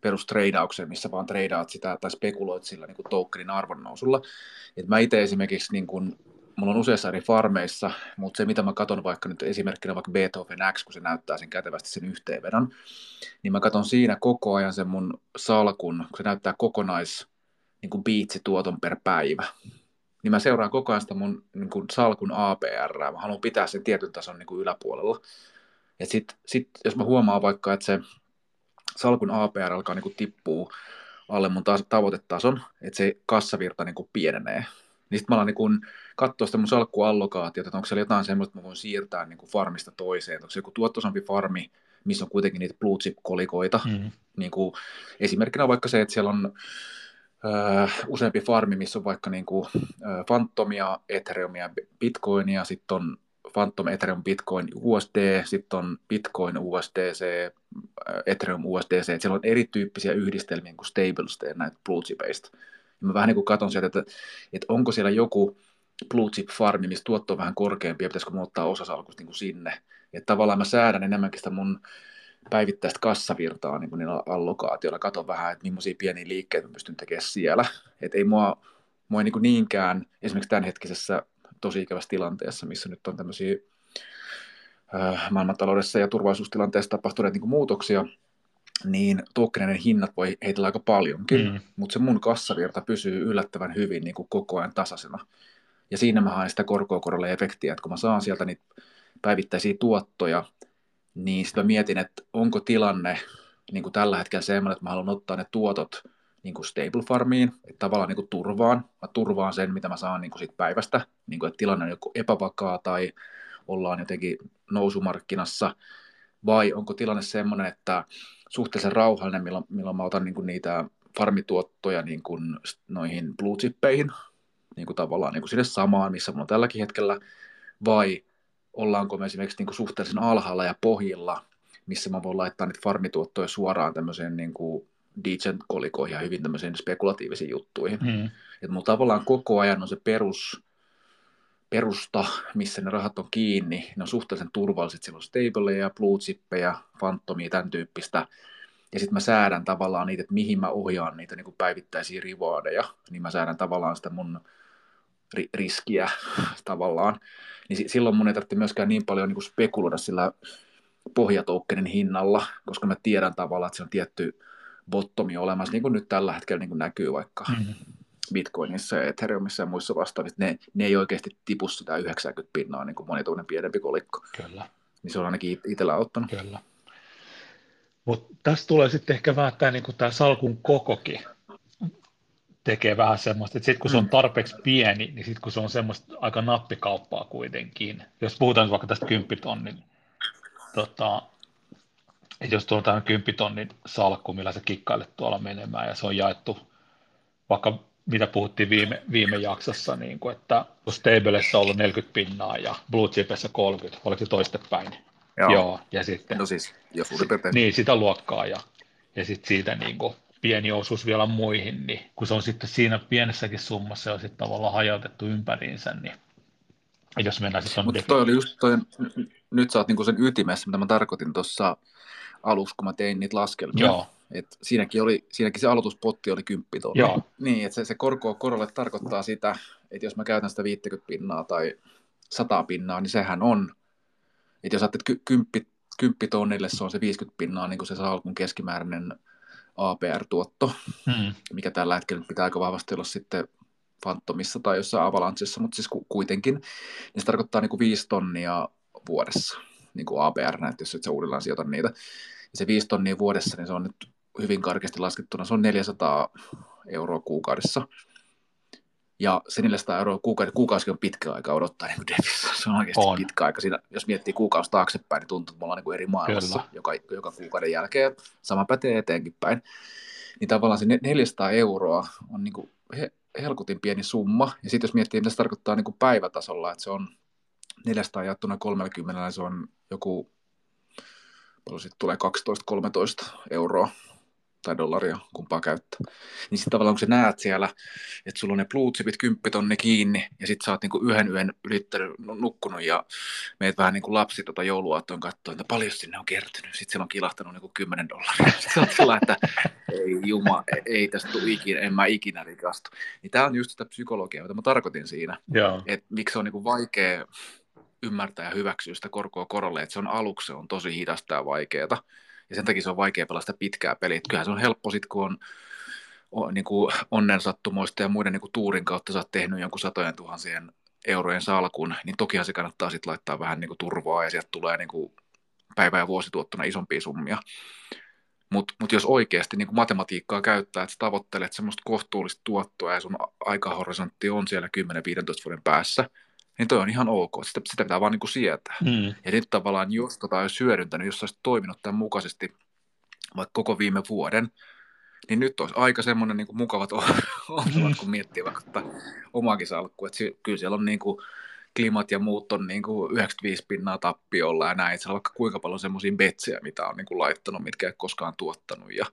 perustreidaukseen, missä vaan treidaat sitä tai spekuloit sillä niin kuin tokenin arvonnousulla. Et mä itse esimerkiksi, niin kuin, mulla on useissa eri farmeissa, mutta se mitä mä katson vaikka nyt esimerkkinä vaikka Beethoven X, kun se näyttää sen kätevästi sen yhteenvedon, niin mä katson siinä koko ajan sen mun salkun, kun se näyttää kokonais niin kuin biitsituoton per päivä. Niin mä seuraan koko ajan sitä mun niin kuin salkun APR, mä haluan pitää sen tietyn tason niin kuin yläpuolella. Ja sitten sit, jos mä huomaan vaikka, että se salkun APR alkaa niin kuin tippuu alle mun tavoitetason, että se kassavirta niin kuin pienenee. Niin sitten mä alan niin katsoa sitä mun salkkuallokaatiota, että onko siellä jotain semmoista, että mä voin siirtää niin kuin farmista toiseen. Onko se joku tuottosampi farmi, missä on kuitenkin niitä blue chip-kolikoita. Mm-hmm. Niin kuin, esimerkkinä vaikka se, että siellä on ö, useampi farmi, missä on vaikka niin kuin, ö, Phantomia, Ethereumia, Bitcoinia, sitten on Phantom, Ethereum, Bitcoin, USD, sitten on Bitcoin, USDC, äh, Ethereum, USDC, että siellä on erityyppisiä yhdistelmiä kuin stables ja näitä blue chipeista. Ja mä vähän niin kuin katson sieltä, että, että onko siellä joku blue chip farmi, missä tuotto on vähän korkeampi ja pitäisikö mun ottaa osasalkusta niin kuin sinne. Että tavallaan mä säädän enemmänkin sitä mun päivittäistä kassavirtaa niin kuin niillä allokaatioilla. Katon vähän, että millaisia pieniä liikkeitä mä pystyn tekemään siellä. Että ei mua, mua ei niin kuin niinkään esimerkiksi tämänhetkisessä tosi ikävässä tilanteessa, missä nyt on tämmöisiä äh, maailmantaloudessa ja turvallisuustilanteessa tapahtuneet niin muutoksia, niin tokeneiden hinnat voi heitellä aika paljonkin, mm. mutta se mun kassavirta pysyy yllättävän hyvin niin kuin koko ajan tasaisena. Ja siinä mä haen sitä korkoa efektiä, että kun mä saan sieltä niitä päivittäisiä tuottoja, niin sitten mä mietin, että onko tilanne niin kuin tällä hetkellä semmoinen, että mä haluan ottaa ne tuotot niin kuin stable farmiin, että tavallaan niin kuin turvaan, mä turvaan sen, mitä mä saan niin kuin siitä päivästä, niin kuin, että tilanne on joku epävakaa tai ollaan jotenkin nousumarkkinassa, vai onko tilanne semmoinen, että suhteellisen rauhallinen, milloin, milloin mä otan niin kuin niitä farmituottoja niin kuin noihin blue chippeihin, niin kuin tavallaan niin kuin sinne samaan, missä mulla on tälläkin hetkellä, vai ollaanko me esimerkiksi niin kuin suhteellisen alhaalla ja pohjilla, missä mä voin laittaa niitä farmituottoja suoraan tämmöiseen niin kuin Decent-kolikoihin ja hyvin tämmöisiin spekulatiivisiin juttuihin. Mm. Että mulla tavallaan koko ajan on se perus, perusta, missä ne rahat on kiinni, ne on suhteellisen turvalliset, siellä on stableja, blue chippeja, phantomia, tämän tyyppistä, ja sitten mä säädän tavallaan niitä, että mihin mä ohjaan niitä niin päivittäisiä rewardejä, niin mä säädän tavallaan sitä mun ri- riskiä tavallaan, niin silloin mun ei tarvitse myöskään niin paljon niin spekuloida sillä pohjatoukkenin hinnalla, koska mä tiedän tavallaan, että se on tietty bottomi olemassa, niin kuin nyt tällä hetkellä niin kuin näkyy vaikka mm-hmm. Bitcoinissa ja Ethereumissa ja muissa vastaavissa, ne, ne ei oikeasti tipu sitä 90 pinnaa, niin kuin moni pienempi kolikko.
Kyllä.
Niin se on ainakin itsellä auttanut.
Kyllä. Mutta tässä tulee sitten ehkä vähän tämä, niin tämä salkun kokokin tekee vähän semmoista, että sitten kun se on mm. tarpeeksi pieni, niin sitten kun se on semmoista aika nappikauppaa kuitenkin, jos puhutaan vaikka tästä 10 tonnin tota, että jos tuolla on tämmöinen 10 tonnin salkku, millä sä kikkailet tuolla menemään ja se on jaettu vaikka mitä puhuttiin viime, viime jaksossa, niin kuin, että kun Stablessa on ollut 40 pinnaa ja Blue Chipessä 30, oliko se toistepäin?
Joo.
Joo ja sitten,
no siis, jos
Niin, sitä luokkaa ja, ja sitten siitä niin kuin, pieni osuus vielä muihin, niin kun se on sitten siinä pienessäkin summassa ja sitten tavallaan hajautettu ympäriinsä, niin jos mennään sitten
Mutta toi oli just toi, nyt sä oot niinku sen ytimessä, mitä mä tarkoitin tuossa alussa, kun mä tein niitä laskelmia. Joo. Et siinäkin, oli, siinäkin se aloituspotti oli 10 tonnia. Joo. Niin, että se, se korko korolle tarkoittaa sitä, että jos mä käytän sitä 50 pinnaa tai 100 pinnaa, niin sehän on, että jos ajattelet 10, 10 tonnille, se on se 50 pinnaa, niin kuin se salkun keskimääräinen APR-tuotto, hmm. mikä tällä hetkellä pitää aika vahvasti olla sitten Phantomissa tai jossain Avalanchessa, mutta siis kuitenkin, niin se tarkoittaa niin kuin 5 tonnia vuodessa niin kuin APR, että jos et sä uudellaan sijoita niitä. Ja se 5 tonnia vuodessa, niin se on nyt hyvin karkeasti laskettuna, se on 400 euroa kuukaudessa. Ja se 400 euroa kuukausi, kuukausi on pitkä aika odottaa niin Devissä. Se on oikeasti on. pitkä aika. Siinä, jos miettii kuukausi taaksepäin, niin tuntuu, että me ollaan niin eri maailmassa joka, joka kuukauden jälkeen. Sama pätee eteenkin päin. Niin tavallaan se 400 euroa on niin kuin he, helkutin pieni summa. Ja sitten jos miettii, mitä se tarkoittaa niin kuin päivätasolla, että se on 400 jaettuna 30, niin se on joku, paljon sitten tulee 12-13 euroa tai dollaria, kumpaa käyttää. Niin sitten tavallaan kun sä näet siellä, että sulla on ne blue chipit kymppitonni kiinni, ja sitten sä oot niinku yhden yön ylittänyt, nukkunut, ja meet vähän niin kuin lapsi tota jouluaattoon katsoa, että paljon sinne on kertynyt. Sitten siellä on kilahtanut niinku 10 dollaria. Sitten sä oot sillä, että ei juma, ei tästä tule ikinä, en mä ikinä rikastu. Niin tämä on just sitä psykologiaa, mitä mä tarkoitin siinä. Että miksi se on niinku vaikea ymmärtää ja hyväksyä sitä korkoa korolle, että se on aluksi se on tosi hidasta ja vaikeaa. Ja sen takia se on vaikea pelata sitä pitkää peliä. Kyllähän se on helppo sitten, kun on, on niin kuin onnen sattumoista ja muiden niin kuin tuurin kautta sä oot tehnyt jonkun satojen tuhansien eurojen salkun, niin tokihan se kannattaa sitten laittaa vähän niin kuin turvaa ja sieltä tulee niin kuin päivä- ja vuosituottona isompia summia. Mutta mut jos oikeasti niin matematiikkaa käyttää, että sä tavoittelet semmoista kohtuullista tuottoa ja sun aikahorisontti on siellä 10-15 vuoden päässä, niin toi on ihan ok. Sitä, sitä pitää vaan niin kuin sietää. Mm. Ja nyt tavallaan, jos tota olisi hyödyntänyt, jos olisi toiminut tämän mukaisesti vaikka koko viime vuoden, niin nyt olisi aika semmoinen niin kuin mukavat ohjelmat, kun miettii vaikka omaakin salkku. Että kyllä siellä on niin kuin, klimat ja muut on niin kuin 95 pinnaa tappiolla ja näin. Että siellä on vaikka kuinka paljon semmoisia betsejä, mitä on niin kuin laittanut, mitkä ei koskaan tuottanut. Ja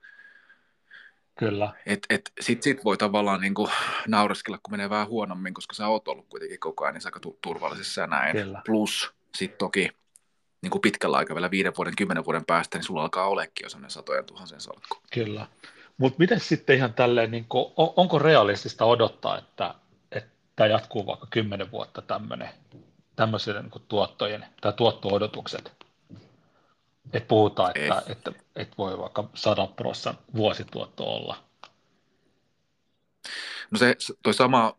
Kyllä.
Et, et, sit, sit voi tavallaan niinku naureskella, kun menee vähän huonommin, koska sä oot ollut kuitenkin koko ajan niin aika turvallisessa ja näin. Kyllä. Plus sitten toki niin kuin pitkällä aikavälillä viiden vuoden, kymmenen vuoden päästä, niin sulla alkaa olekin jo sellainen satojen tuhansien salkku.
Kyllä. Mutta miten sitten ihan tälleen, niin kuin, onko realistista odottaa, että, että tämä jatkuu vaikka kymmenen vuotta tämmöinen, tämmöisen niin tuottojen tai tuotto-odotukset? että puhutaan, että, että, että, että voi vaikka 100 prosan vuosituotto olla.
No se, toi sama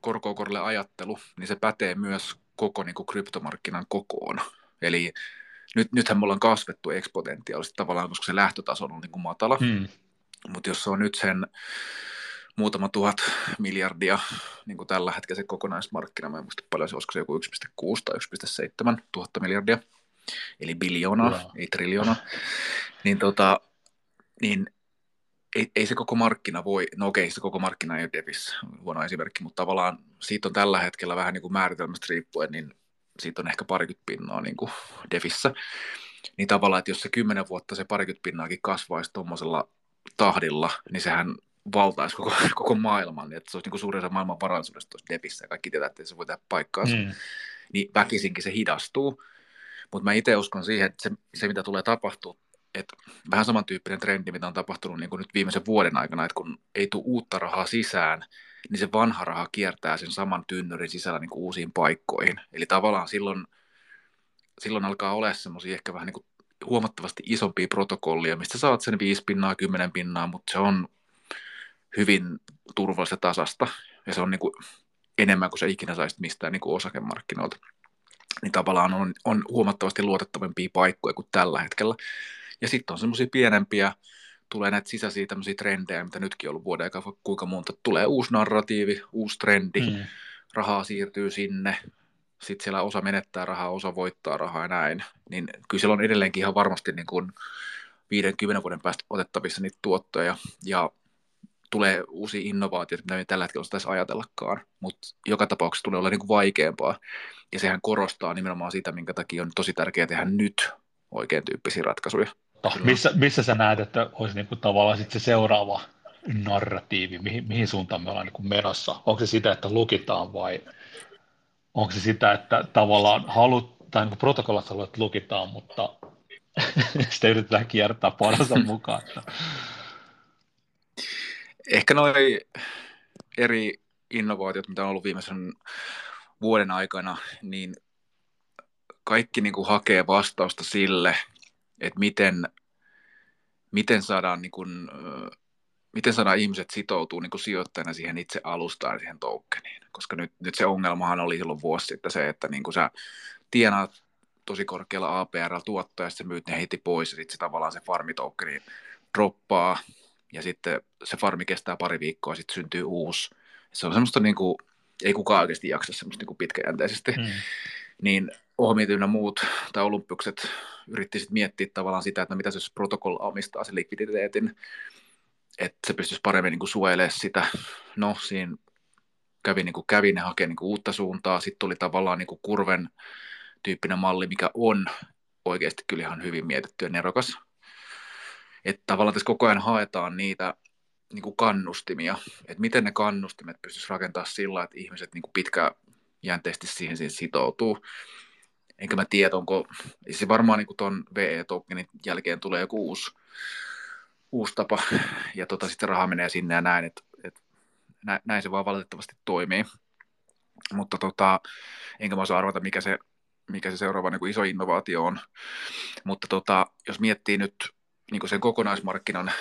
korkokorille ajattelu, niin se pätee myös koko niin kuin kryptomarkkinan kokoon. Eli nyt, nythän me ollaan kasvettu eksponentiaalisesti tavallaan, koska se lähtötaso on niin kuin matala. Hmm. Mutta jos se on nyt sen muutama tuhat miljardia, niin kuin tällä hetkellä se kokonaismarkkina, mä en muista paljon se, olisiko se joku 1,6 tai 1,7 tuhatta miljardia, eli biljoona, no. ei triljoona, niin, tota, niin ei, ei, se koko markkina voi, no okei, se koko markkina ei ole Devissä, huono esimerkki, mutta tavallaan siitä on tällä hetkellä vähän niin kuin määritelmästä riippuen, niin siitä on ehkä parikymmentä pinnaa niin kuin Devissä. Niin tavallaan, että jos se kymmenen vuotta se parikymmentä pinnaakin kasvaisi tuommoisella tahdilla, niin sehän valtaisi koko, koko maailman, niin että se olisi niin suurin osa maailman varallisuudesta tuossa Devissä, ja kaikki tietää, että se voi tehdä paikkaansa. Mm. Niin väkisinkin se hidastuu, mutta mä itse uskon siihen, että se, se mitä tulee tapahtua, että vähän samantyyppinen trendi, mitä on tapahtunut niin kuin nyt viimeisen vuoden aikana, että kun ei tule uutta rahaa sisään, niin se vanha raha kiertää sen saman tynnyrin sisällä niin kuin uusiin paikkoihin. Eli tavallaan silloin, silloin alkaa olla semmoisia ehkä vähän niin kuin huomattavasti isompia protokollia, mistä saat sen 5 pinnaa, 10 pinnaa, mutta se on hyvin turvallista tasasta ja se on niin kuin enemmän kuin se ikinä saisit mistään niin kuin osakemarkkinoilta niin tavallaan on, on huomattavasti luotettavampia paikkoja kuin tällä hetkellä. Ja sitten on semmoisia pienempiä, tulee näitä sisäisiä tämmöisiä trendejä, mitä nytkin on ollut vuoden aikaa kuinka monta. Tulee uusi narratiivi, uusi trendi, mm. rahaa siirtyy sinne, sitten siellä osa menettää rahaa, osa voittaa rahaa ja näin. Niin kyllä siellä on edelleenkin ihan varmasti niin kuin 50 vuoden päästä otettavissa niitä tuottoja. Ja tulee uusia innovaatioita, mitä me tällä hetkellä osaisi ajatellakaan, mutta joka tapauksessa tulee olla niin kuin vaikeampaa. Ja sehän korostaa nimenomaan sitä, minkä takia on tosi tärkeää tehdä nyt oikein tyyppisiä ratkaisuja.
No, missä, missä sä näet, että olisi niin kuin tavallaan sit se seuraava narratiivi, mihin, mihin suuntaan me ollaan niin kuin menossa? Onko se sitä, että lukitaan vai onko se sitä, että tavallaan halut, tai niin protokollat haluat, että lukitaan, mutta sitä yritetään kiertää parasta mukaan. Että
ehkä noin eri innovaatiot, mitä on ollut viimeisen vuoden aikana, niin kaikki niin kuin hakee vastausta sille, että miten, miten, saadaan, niin kuin, miten saadaan ihmiset sitoutuu niin kuin sijoittajana siihen itse alustaan, siihen tokeniin. Koska nyt, nyt se ongelmahan oli silloin vuosi sitten se, että niin kuin sä tienaat tosi korkealla APR-tuottoa ja sitten myyt ne heti pois ja sitten se tavallaan se farmitokeni droppaa ja sitten se farmi kestää pari viikkoa, sitten syntyy uusi. Se on semmoista niin kuin, ei kukaan oikeasti jaksa semmoista niin kuin pitkäjänteisesti. Mm. Niin Ohmit muut tai olympukset yritti sitten miettiä tavallaan sitä, että no mitä se jos protokolla omistaa sen likviditeetin, että se pystyisi paremmin niin kuin suojelemaan sitä. No siinä kävi niin kuin kävi, ne hakee niin kuin uutta suuntaa. Sitten tuli tavallaan niin kuin kurven tyyppinen malli, mikä on oikeasti kyllä ihan hyvin mietitty ja nerokas että tavallaan tässä koko ajan haetaan niitä niin kuin kannustimia, että miten ne kannustimet pystyisi rakentamaan sillä, että ihmiset niin kuin pitkäjänteisesti siihen, siihen sitoutuu. Enkä mä tiedä, onko, se varmaan niin tuon VE-tokenin jälkeen tulee joku uusi, uusi tapa, ja tota, sitten raha menee sinne ja näin, että, että näin se vaan valitettavasti toimii. Mutta tota, enkä mä osaa arvata, mikä se, mikä se seuraava niin kuin iso innovaatio on. Mutta tota, jos miettii nyt niin sen kokonaismarkkinan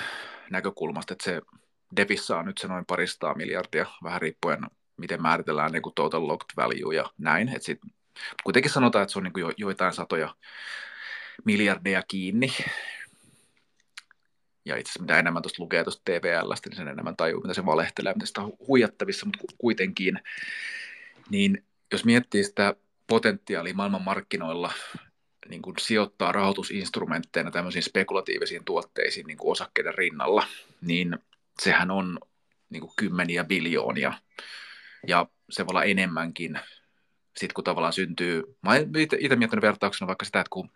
näkökulmasta, että se Defissä on nyt se noin paristaa miljardia, vähän riippuen miten määritellään niin kuin total locked value ja näin. Et sit, kuitenkin sanotaan, että se on niin kuin jo, joitain satoja miljardeja kiinni. Ja itse asiassa mitä enemmän tuosta lukee tuosta TVLstä, niin sen enemmän tajuu, mitä se valehtelee, mitä sitä on huijattavissa, mutta kuitenkin. Niin jos miettii sitä potentiaalia maailman markkinoilla niin kuin sijoittaa rahoitusinstrumentteina tämmöisiin spekulatiivisiin tuotteisiin niin kuin osakkeiden rinnalla, niin sehän on niin kuin kymmeniä biljoonia. Ja se voi olla enemmänkin sitten kun tavallaan syntyy, mä itse miettinyt vertauksena vaikka sitä, että kun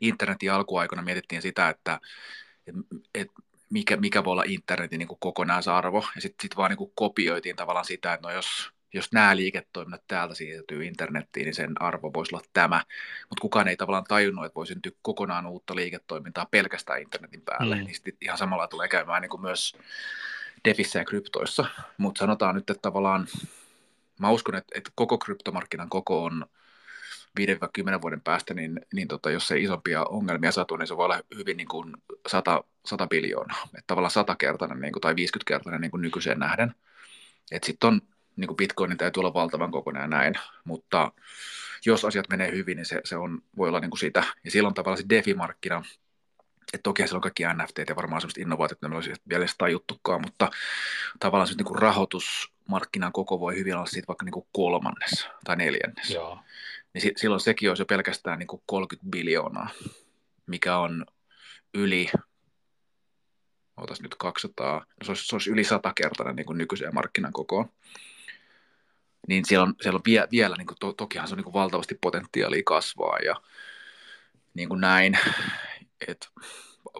internetin alkuaikoina mietittiin sitä, että et, et mikä, mikä voi olla internetin niin kokonaisarvo, ja sitten sit vaan niin kopioitiin tavallaan sitä, että no jos jos nämä liiketoiminnat täältä siirtyy internettiin, niin sen arvo voisi olla tämä. Mutta kukaan ei tavallaan tajunnut, että voi syntyä kokonaan uutta liiketoimintaa pelkästään internetin päälle. Mm. Niin sitten ihan samalla tulee käymään niin kuin myös defissä ja kryptoissa. Mutta sanotaan nyt, että tavallaan mä uskon, että, että koko kryptomarkkinan koko on 5-10 vuoden päästä, niin, niin tota, jos ei isompia ongelmia satu, niin se voi olla hyvin niin kuin 100, 100 biljoonaa. Että tavallaan 100-kertainen niin kuin, tai 50-kertainen niin kuin nykyiseen nähden. Sitten on niin kuin Bitcoinin täytyy olla valtavan kokoinen ja näin, mutta jos asiat menee hyvin, niin se, se on, voi olla niin kuin sitä. Ja silloin tavallaan se DeFi-markkina, että toki siellä on kaikki NFT ja varmaan sellaiset innovaatiot, mitä me olisi vielä edes tajuttukaan, mutta tavallaan se niin kuin rahoitusmarkkinan koko voi hyvin olla siitä vaikka niin kuin kolmannes tai neljännes. Joo. Niin silloin sekin olisi jo pelkästään niin kuin 30 biljoonaa, mikä on yli otas nyt 200, no se olisi, se olisi yli 100 kertainen niin kuin nykyiseen markkinan kokoon niin siellä on, siellä on vie, vielä, niin kuin to, tokihan se on niin kuin valtavasti potentiaalia kasvaa ja niin kuin näin, että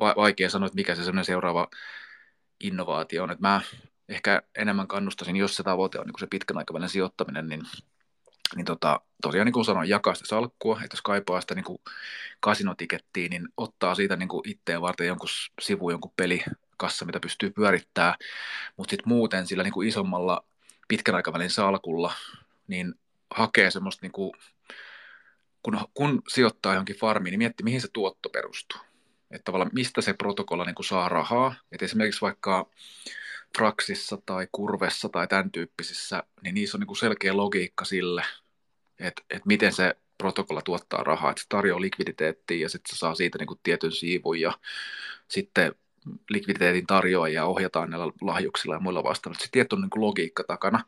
vaikea sanoa, että mikä se sellainen seuraava innovaatio on, että mä ehkä enemmän kannustaisin, jos se tavoite on niin se pitkän aikavälin sijoittaminen, niin, niin tota, tosiaan niin kuin sanoin, jakaa sitä salkkua, että jos kaipaa sitä niin kuin kasinotikettiin, niin ottaa siitä niin itteen varten jonkun sivu, jonkun pelikassa, mitä pystyy pyörittämään, mutta sitten muuten sillä niin kuin isommalla pitkän aikavälin salkulla, niin hakee semmoista, niin kuin, kun, kun sijoittaa johonkin farmiin, niin mietti, mihin se tuotto perustuu. Että tavallaan mistä se protokolla niin kuin saa rahaa. Että esimerkiksi vaikka Fraxissa tai Kurvessa tai tämän tyyppisissä, niin niissä on niin kuin selkeä logiikka sille, että, että miten se protokolla tuottaa rahaa, että se tarjoaa likviditeettiä ja sitten se saa siitä niin kuin tietyn siivun ja sitten likviditeetin tarjoajia ohjataan näillä lahjuksilla ja muilla vastaavilla. Se tietty niin logiikka takana.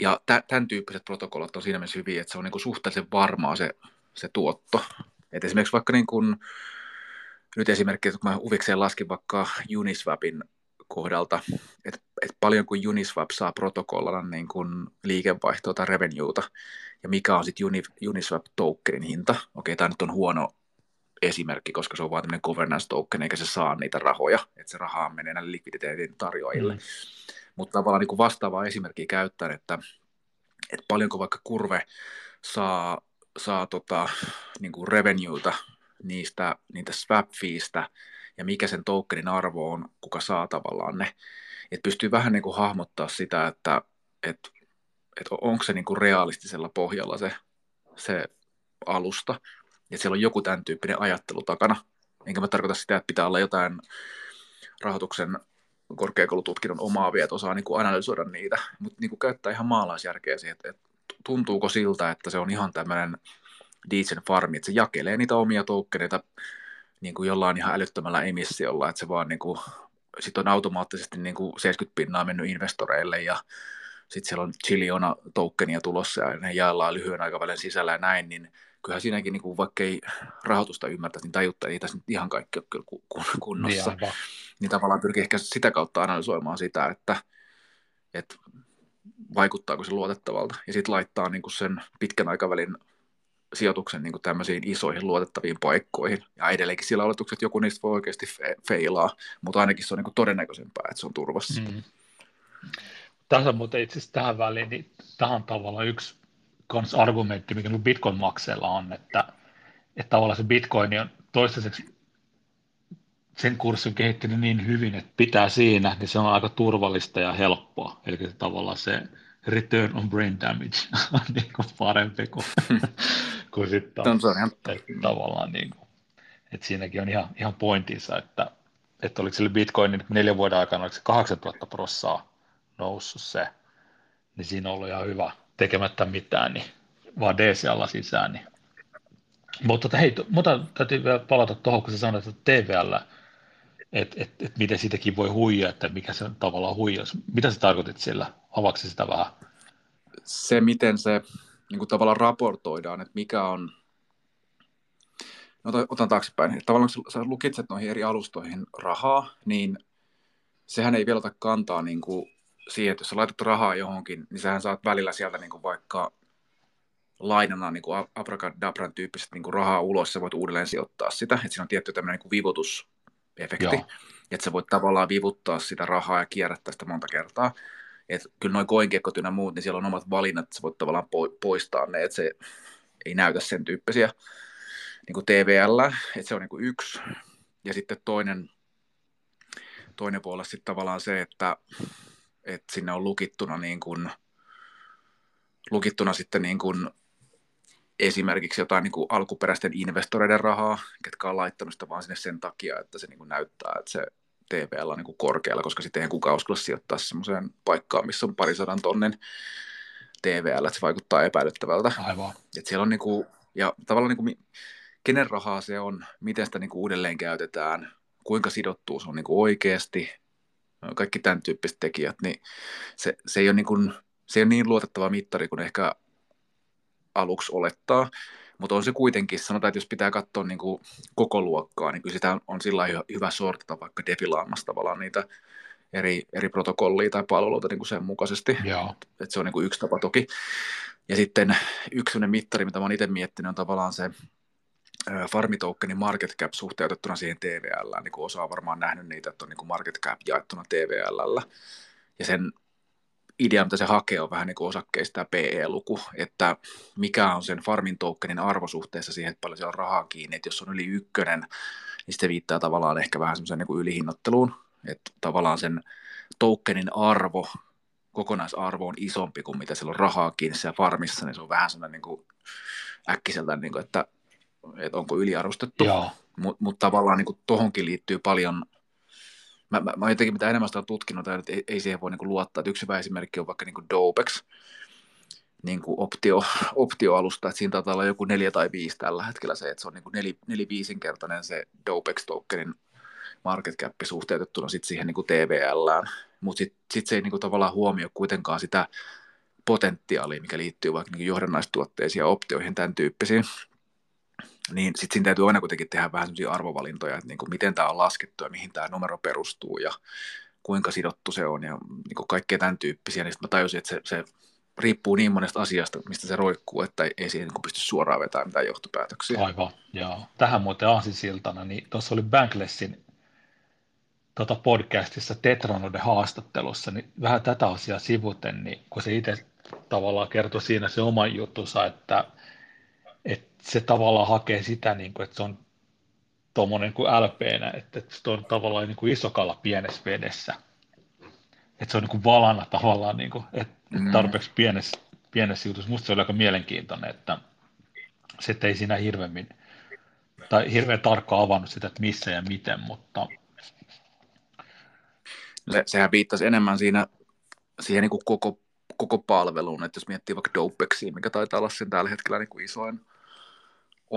Ja tämän tyyppiset protokollat on siinä mielessä hyviä, että se on niin kuin suhteellisen varmaa se, se tuotto. Et esimerkiksi vaikka niin kuin, nyt esimerkki, kun mä uvikseen laskin vaikka Uniswapin kohdalta, että et paljon kuin Uniswap saa protokollana niin kuin liikevaihtoa tai revenueta, ja mikä on sitten Uniswap tokenin hinta. Okei, tämä nyt on huono esimerkki, koska se on vain tämmöinen governance token, eikä se saa niitä rahoja, että se rahaa menee näille likviditeetin tarjoajille. Mm. Mutta tavallaan niin kuin vastaavaa esimerkkiä käyttäen, että, että paljonko vaikka kurve saa, saa tota, niin kuin revenueta niistä, niitä swap feestä, ja mikä sen tokenin arvo on, kuka saa tavallaan ne. Että pystyy vähän niin kuin hahmottaa sitä, että, että, että onko se niin kuin realistisella pohjalla se, se alusta, että siellä on joku tämän tyyppinen ajattelu takana. Enkä mä tarkoita sitä, että pitää olla jotain rahoituksen korkeakoulututkinnon omaa että osaa niin kuin analysoida niitä, mutta niin kuin käyttää ihan maalaisjärkeä siihen, että, että tuntuuko siltä, että se on ihan tämmöinen decent farmi, että se jakelee niitä omia toukkeneita niin kuin jollain ihan älyttömällä emissiolla, että se vaan niin kuin, sit on automaattisesti niin kuin 70 pinnaa mennyt investoreille ja sitten siellä on chiliona tokenia tulossa ja ne jaellaan lyhyen aikavälin sisällä ja näin, niin kyllähän siinäkin, niin kuin, vaikka ei rahoitusta ymmärtäisi, niin tajuttaa, ei tässä nyt ihan kaikki ole kyllä kunnossa. Niin, niin tavallaan pyrkii ehkä sitä kautta analysoimaan sitä, että, että vaikuttaako se luotettavalta. Ja sitten laittaa niin kuin sen pitkän aikavälin sijoituksen niin kuin tämmöisiin isoihin luotettaviin paikkoihin. Ja edelleenkin sillä oletukset, että joku niistä voi oikeasti fe- feilaa, mutta ainakin se on niin kuin todennäköisempää, että se on turvassa. Mm.
Tässä muuten itse asiassa tähän väliin, niin tähän on tavallaan yksi kans argumentti, mikä Bitcoin-makseilla on, että, että tavallaan se Bitcoin on toistaiseksi sen kurssi on kehittynyt niin hyvin, että pitää siinä, niin se on aika turvallista ja helppoa. Eli se tavallaan se return on brain damage on niin kuin parempi kuin, kuin sitten tavallaan niin kuin, että siinäkin on ihan, ihan pointinsa, että, että oliko sille Bitcoinin neljän vuoden aikana, oliko se 8000 prossaa noussut se, niin siinä on ollut ihan hyvä tekemättä mitään, niin vaan DC-alla sisään. Niin. Mutta tota, hei, mutta täytyy vielä palata tuohon, kun sä sanoit, että TVL, että et, et miten siitäkin voi huijaa, että mikä se tavallaan huijaus. Mitä sä tarkoitit sillä? Avaksi sitä vähän?
Se, miten se niin kuin tavallaan raportoidaan, että mikä on, no otan taaksepäin, tavallaan kun sä lukitset noihin eri alustoihin rahaa, niin sehän ei vielä ota kantaa niin kuin siihen, että jos sä laitat rahaa johonkin, niin sähän saat välillä sieltä niin kuin vaikka lainana niin kuin abracadabran tyyppistä niin kuin rahaa ulos, sä voit uudelleen sijoittaa sitä, että siinä on tietty tämmöinen niin vivutusefekti, Joo. että sä voit tavallaan vivuttaa sitä rahaa ja kierrättää sitä monta kertaa. Et kyllä noin koinkekkot ja muut, niin siellä on omat valinnat, että sä voit tavallaan poistaa ne, että se ei näytä sen tyyppisiä niin kuin TVL, että se on niin kuin yksi. Ja sitten toinen, toinen puolella sitten tavallaan se, että että sinne on lukittuna, niin kuin, lukittuna sitten niin kuin esimerkiksi jotain niin kuin alkuperäisten investoreiden rahaa, ketkä on laittanut sitä vaan sinne sen takia, että se niin kuin näyttää, että se TVL on niin kuin korkealla, koska sitten ei kukaan uskalla sijoittaa semmoiseen paikkaan, missä on parisadan tonnen TVL, että se vaikuttaa epäilyttävältä.
Aivan.
Et siellä on niin kuin, ja tavallaan niin kuin, kenen rahaa se on, miten sitä niin kuin uudelleen käytetään, kuinka sidottuu se on niin kuin oikeasti, kaikki tämän tyyppiset tekijät, niin se, se, ei ole niin kuin, se ei ole niin luotettava mittari kuin ehkä aluksi olettaa, mutta on se kuitenkin, sanotaan, että jos pitää katsoa niin kuin koko luokkaa, niin kyllä sitä on sillä hyvä sortata vaikka defilaamassa tavallaan niitä eri, eri protokollia tai palveluita niin kuin sen mukaisesti.
Joo.
Et se on niin kuin yksi tapa toki. Ja sitten yksi mittari, mitä olen itse miettinyt, on tavallaan se farmitokenin market cap suhteutettuna siihen TVL, niin kuin osa on varmaan nähnyt niitä, että on niin kuin market cap jaettuna TVL. Ja sen idea, mitä se hakee, on vähän niin kuin osakkeista PE-luku, että mikä on sen farmin tokenin arvo suhteessa siihen, että paljon siellä on rahaa kiinni, että jos on yli ykkönen, niin se viittaa tavallaan ehkä vähän semmoiseen niin kuin ylihinnotteluun, että tavallaan sen tokenin arvo, kokonaisarvo on isompi kuin mitä siellä on rahaa kiinni siellä farmissa, niin se on vähän semmoinen niin kuin äkkiseltä, niin kuin, että että onko yliarvostettu. Mutta mut tavallaan niin tuohonkin liittyy paljon, mä, mä, mä jotenkin mitä enemmän sitä on tutkinut, että ei, ei siihen voi niin kuin luottaa. Että yksi hyvä esimerkki on vaikka niin kuin Dopex, niin kuin optio, optioalusta, että siinä taitaa olla joku neljä tai viisi tällä hetkellä se, että se on niin kuin neli, se Dopex-tokenin market cap suhteutettuna sit siihen niin kuin TVLään, mutta sitten sit se ei niin kuin tavallaan huomioi kuitenkaan sitä potentiaalia, mikä liittyy vaikka niin johdannaistuotteisiin ja optioihin, tämän tyyppisiin niin sitten siinä täytyy aina kuitenkin tehdä vähän sellaisia arvovalintoja, että niin kuin miten tämä on laskettu ja mihin tämä numero perustuu ja kuinka sidottu se on ja niin kuin kaikkea tämän tyyppisiä, niin sitten mä tajusin, että se, se riippuu niin monesta asiasta, mistä se roikkuu, että ei siihen niin pysty suoraan vetämään mitään johtopäätöksiä.
Aivan, joo. Tähän muuten aasisiltana, niin tuossa oli Banklessin tota podcastissa Tetranoiden haastattelussa, niin vähän tätä asiaa sivuten, niin kun se itse tavallaan kertoi siinä se oman juttunsa, että että se tavallaan hakee sitä, niin kuin, että se on tuommoinen kuin LPnä, että se on tavallaan niin kuin iso kala pienessä vedessä. Että se on niin kuin valana tavallaan, niin kuin, että mm. tarpeeksi pienessä, pienessä jutussa. Musta se oli aika mielenkiintoinen, että se ei siinä hirveämmin, tai hirveän tarkkaan avannut sitä, että missä ja miten, mutta...
Se, sehän viittasi enemmän siinä siihen niin kuin koko, koko palveluun, että jos miettii vaikka Dopexia, mikä taitaa olla sen tällä hetkellä niin kuin isoin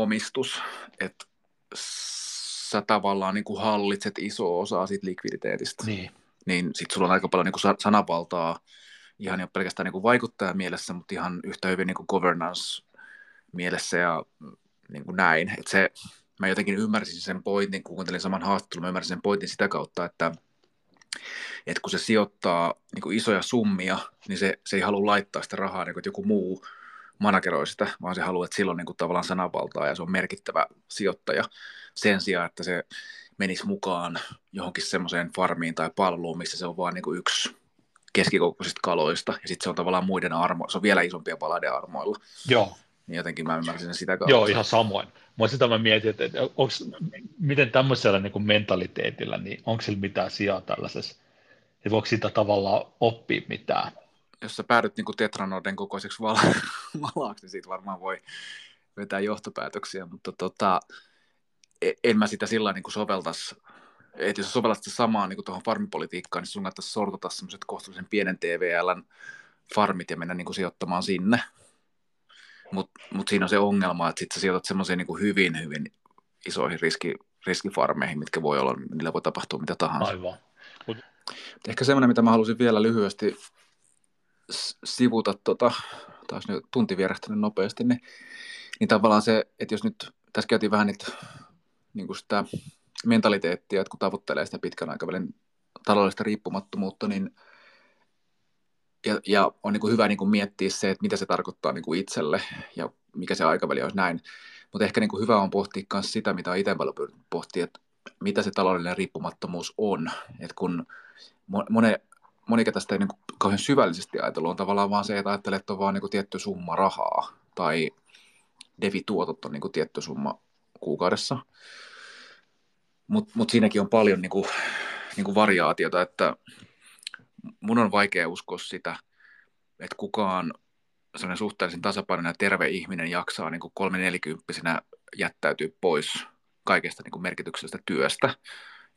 omistus, että sä tavallaan niin kuin hallitset iso osaa siitä likviditeetistä.
Niin.
Niin sit sulla on aika paljon niin kuin sanavaltaa ihan jo pelkästään niin kuin vaikuttaja mielessä, mutta ihan yhtä hyvin niin kuin governance mielessä ja niin kuin näin. Et se, mä jotenkin ymmärsin sen pointin, kun kuuntelin saman haastattelun, mä ymmärsin sen pointin sitä kautta, että, että kun se sijoittaa niin kuin isoja summia, niin se, se ei halua laittaa sitä rahaa, niin kuin, että joku muu manageroi sitä, vaan se haluaa, että sillä on niin kuin tavallaan sananvaltaa ja se on merkittävä sijoittaja sen sijaan, että se menisi mukaan johonkin semmoiseen farmiin tai palveluun, missä se on vain niin yksi keskikokoisista kaloista, ja sitten se on tavallaan muiden armo, se on vielä isompia palaiden armoilla.
Joo.
Niin jotenkin mä ymmärsin sen sitä kautta.
Joo, ihan samoin. Mä sitä mä mietin, että, että onks, miten tämmöisellä niin kuin mentaliteetillä, niin onko sillä mitään sijaa tällaisessa, että voiko sitä tavallaan oppia mitään?
Jos sä päädyt niin kuin tetranoiden kokoiseksi val- valaksi, niin siitä varmaan voi vetää johtopäätöksiä, mutta tota, e-, en mä sitä sillä niin soveltaisi että jos sovellat sitä samaa niin tuohon farmipolitiikkaan, niin sun kannattaisi sortata semmoiset kohtuullisen pienen TVLn farmit ja mennä niin kuin sijoittamaan sinne. Mutta mut siinä on se ongelma, että sitten sä sijoitat semmoisiin niin hyvin, hyvin isoihin riski, riskifarmeihin, mitkä voi olla, niillä voi tapahtua mitä tahansa.
Aivan. Mut...
Ehkä semmoinen, mitä mä halusin vielä lyhyesti sivuta, tota, taas nyt tunti vierähtänyt nopeasti, niin, niin tavallaan se, että jos nyt, tässä käytiin vähän niitä, niin kuin sitä mentaliteettia, että kun tavoittelee sitä pitkän aikavälin taloudellista riippumattomuutta, niin ja, ja on niin kuin hyvä niin kuin miettiä se, että mitä se tarkoittaa niin kuin itselle ja mikä se aikaväli olisi näin. Mutta ehkä niin kuin hyvä on pohtia myös sitä, mitä itse paljon pohtia, että mitä se taloudellinen riippumattomuus on. Että kun moni, moni tästä niin kuin kauhean syvällisesti ajatellut, on tavallaan vaan se, että ajattelee, että on vaan niin kuin tietty summa rahaa tai devituotot on niin kuin tietty summa kuukaudessa. Mutta mut siinäkin on paljon niin kuin, niin kuin variaatiota, että mun on vaikea uskoa sitä, että kukaan sellainen suhteellisen tasapainoinen ja terve ihminen jaksaa niin kolme nelikymppisenä jättäytyy pois kaikesta niin kuin merkityksellisestä työstä,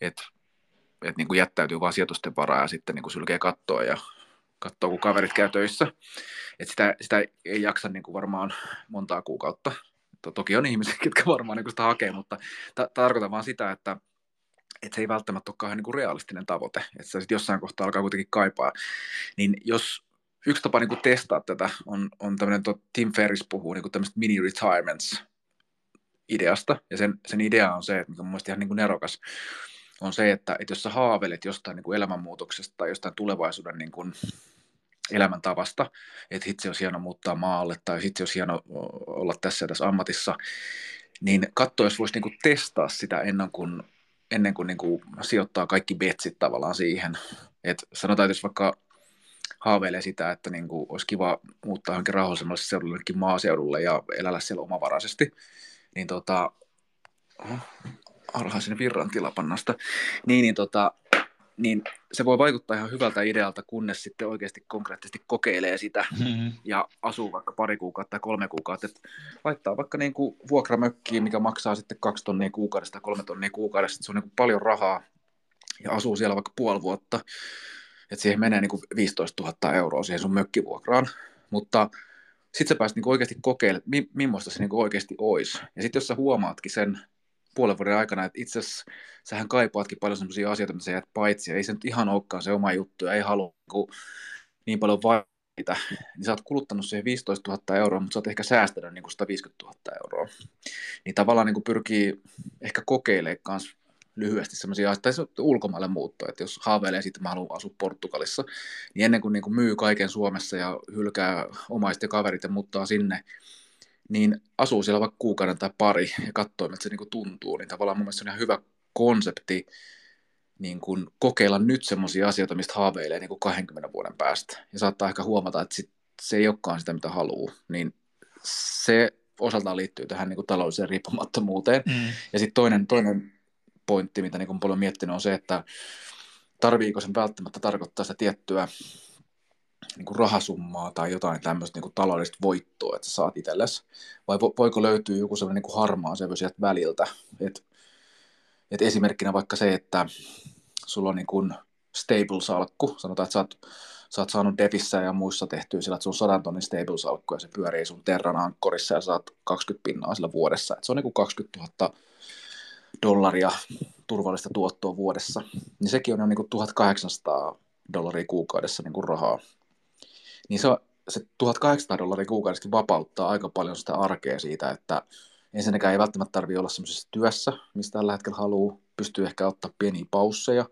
että et niin kuin jättäytyy vain sijoitusten varaa ja sitten niin kuin sylkee kattoa ja katsoo, kun kaverit käy töissä. Et sitä, sitä ei jaksa niin kuin varmaan montaa kuukautta. Toki on ihmisiä, jotka varmaan niin kuin sitä hakee, mutta ta- tarkoitan vaan sitä, että että se ei välttämättä ole kauhean niin kuin realistinen tavoite, että se sitten jossain kohtaa alkaa kuitenkin kaipaa. Niin jos yksi tapa niin kuin testaa tätä on, on tämmöinen, Tim Ferris puhuu niin tämmöistä mini-retirements ideasta, ja sen, sen idea on se, että mikä on mun ihan niin kuin nerokas, on se, että, että jos sä haaveilet jostain niin kuin elämänmuutoksesta tai jostain tulevaisuuden niin kuin elämäntavasta, että hitse olisi hieno muuttaa maalle tai hitse olisi hieno olla tässä tässä ammatissa, niin katso, jos voisi niin kuin testaa sitä ennen kuin ennen kuin, niin kuin sijoittaa kaikki betsit tavallaan siihen. Et sanotaan, että jos vaikka haaveilee sitä, että niin kuin olisi kiva muuttaa johonkin rauhallisemmalle seudulle, maaseudulle ja elää siellä omavaraisesti, niin tota, alhaisen virran tilapannasta, niin, niin tota, niin se voi vaikuttaa ihan hyvältä idealta, kunnes sitten oikeasti konkreettisesti kokeilee sitä mm-hmm. ja asuu vaikka pari kuukautta tai kolme kuukautta. Et laittaa vaikka niin kuin vuokramökkiin, mikä maksaa sitten kaksi tonnia kuukaudesta tai kolme tonnia kuukaudesta. Se on niin kuin paljon rahaa ja asuu siellä vaikka puoli vuotta. Että siihen menee niin kuin 15 000 euroa siihen sun mökkivuokraan. Mutta sitten sä pääset niin oikeasti kokeilemaan, mi- millaista se niin oikeasti olisi. Ja sitten jos sä huomaatkin sen, puolen vuoden aikana, että itse asiassa sähän kaipaatkin paljon sellaisia asioita, mitä sä jäät paitsi, ja ei se nyt ihan olekaan se oma juttu, ja ei halua niin, niin paljon vaita, niin sä oot kuluttanut siihen 15 000 euroa, mutta sä oot ehkä säästänyt niin kuin 150 000 euroa. Niin tavallaan niin pyrkii ehkä kokeilemaan myös lyhyesti sellaisia asioita, tai ulkomaille muuttoa, että jos haaveilee siitä, että mä haluan asua Portugalissa, niin ennen kuin, niin kuin myy kaiken Suomessa ja hylkää omaiset ja kaverit ja muuttaa sinne, niin asuu siellä vaikka kuukauden tai pari ja katsoo, että se niin kuin tuntuu, niin tavallaan mun mielestä se on ihan hyvä konsepti niin kuin kokeilla nyt semmoisia asioita, mistä haaveilee niin kuin 20 vuoden päästä. Ja saattaa ehkä huomata, että sit se ei olekaan sitä, mitä haluaa. Niin se osaltaan liittyy tähän niin kuin taloudelliseen riippumattomuuteen. Mm. Ja sitten toinen, toinen pointti, mitä niin kuin paljon miettinyt, on se, että tarviiko sen välttämättä tarkoittaa sitä tiettyä niin kuin rahasummaa tai jotain tämmöistä niin kuin taloudellista voittoa, että saat itsellesi? Vai voiko löytyä joku sellainen niin kuin harmaa sävy sieltä väliltä? Et, et esimerkkinä vaikka se, että sulla on niin kuin stable-salkku, sanotaan, että sä oot, sä oot saanut Devissä ja muissa tehtyä sillä, että sun 100 tonnin stable-salkku ja se pyörii sun Terran ankkorissa ja saat 20 pinnaa sillä vuodessa. Et se on niin kuin 20 000 dollaria turvallista tuottoa vuodessa. Niin sekin on jo niin kuin 1800 dollaria kuukaudessa niin kuin rahaa niin se, se 1800 dollaria kuukaudessa vapauttaa aika paljon sitä arkea siitä, että ensinnäkään ei välttämättä tarvitse olla sellaisessa työssä, mistä tällä hetkellä haluaa, pystyy ehkä ottaa pieniä pausseja,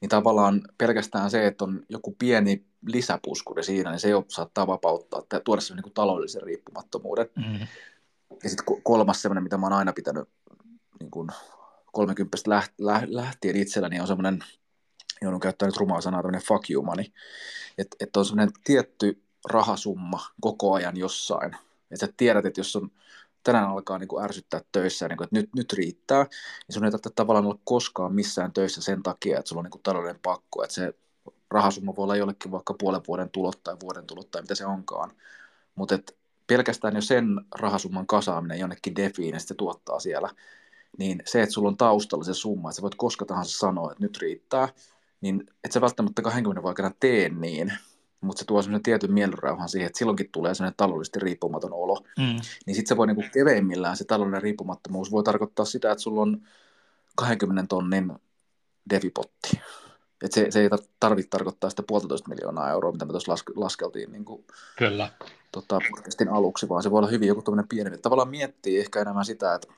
niin tavallaan pelkästään se, että on joku pieni lisäpuskuri siinä, niin se jo saattaa vapauttaa, että tuoda sen niin taloudellisen riippumattomuuden. Mm. Ja sitten kolmas semmoinen, mitä mä oon aina pitänyt niin kuin 30 lähtien itselläni, on semmoinen, joudun käyttämään nyt rumaa sanaa, tämmöinen fuck you money. Että et on semmoinen tietty rahasumma koko ajan jossain. Että sä tiedät, että jos on tänään alkaa niin kuin ärsyttää töissä, niin kuin, että nyt, nyt riittää, niin sun ei tarvitse tavallaan olla koskaan missään töissä sen takia, että sulla on niin kuin taloudellinen pakko, että se rahasumma voi olla jollekin vaikka puolen vuoden tulot tai vuoden tulot tai mitä se onkaan, mutta pelkästään jo sen rahasumman kasaaminen jonnekin defiin ja se tuottaa siellä, niin se, että sulla on taustalla se summa, että sä voit koska tahansa sanoa, että nyt riittää, niin et sä välttämättä 20 vuoden aikana tee niin, mutta se tuo semmoisen tietyn mielenrauhan siihen, että silloinkin tulee semmoinen taloudellisesti riippumaton olo. Mm. Niin sitten se voi niinku keveimmillään, se taloudellinen riippumattomuus voi tarkoittaa sitä, että sulla on 20 tonnin devipotti. Et se, se ei tarvitse tarkoittaa sitä puolitoista miljoonaa euroa, mitä me tuossa las, laskeltiin niin kuin,
Kyllä.
Tota, podcastin aluksi, vaan se voi olla hyvin joku tämmöinen pieni. Tavallaan miettii ehkä enemmän sitä, että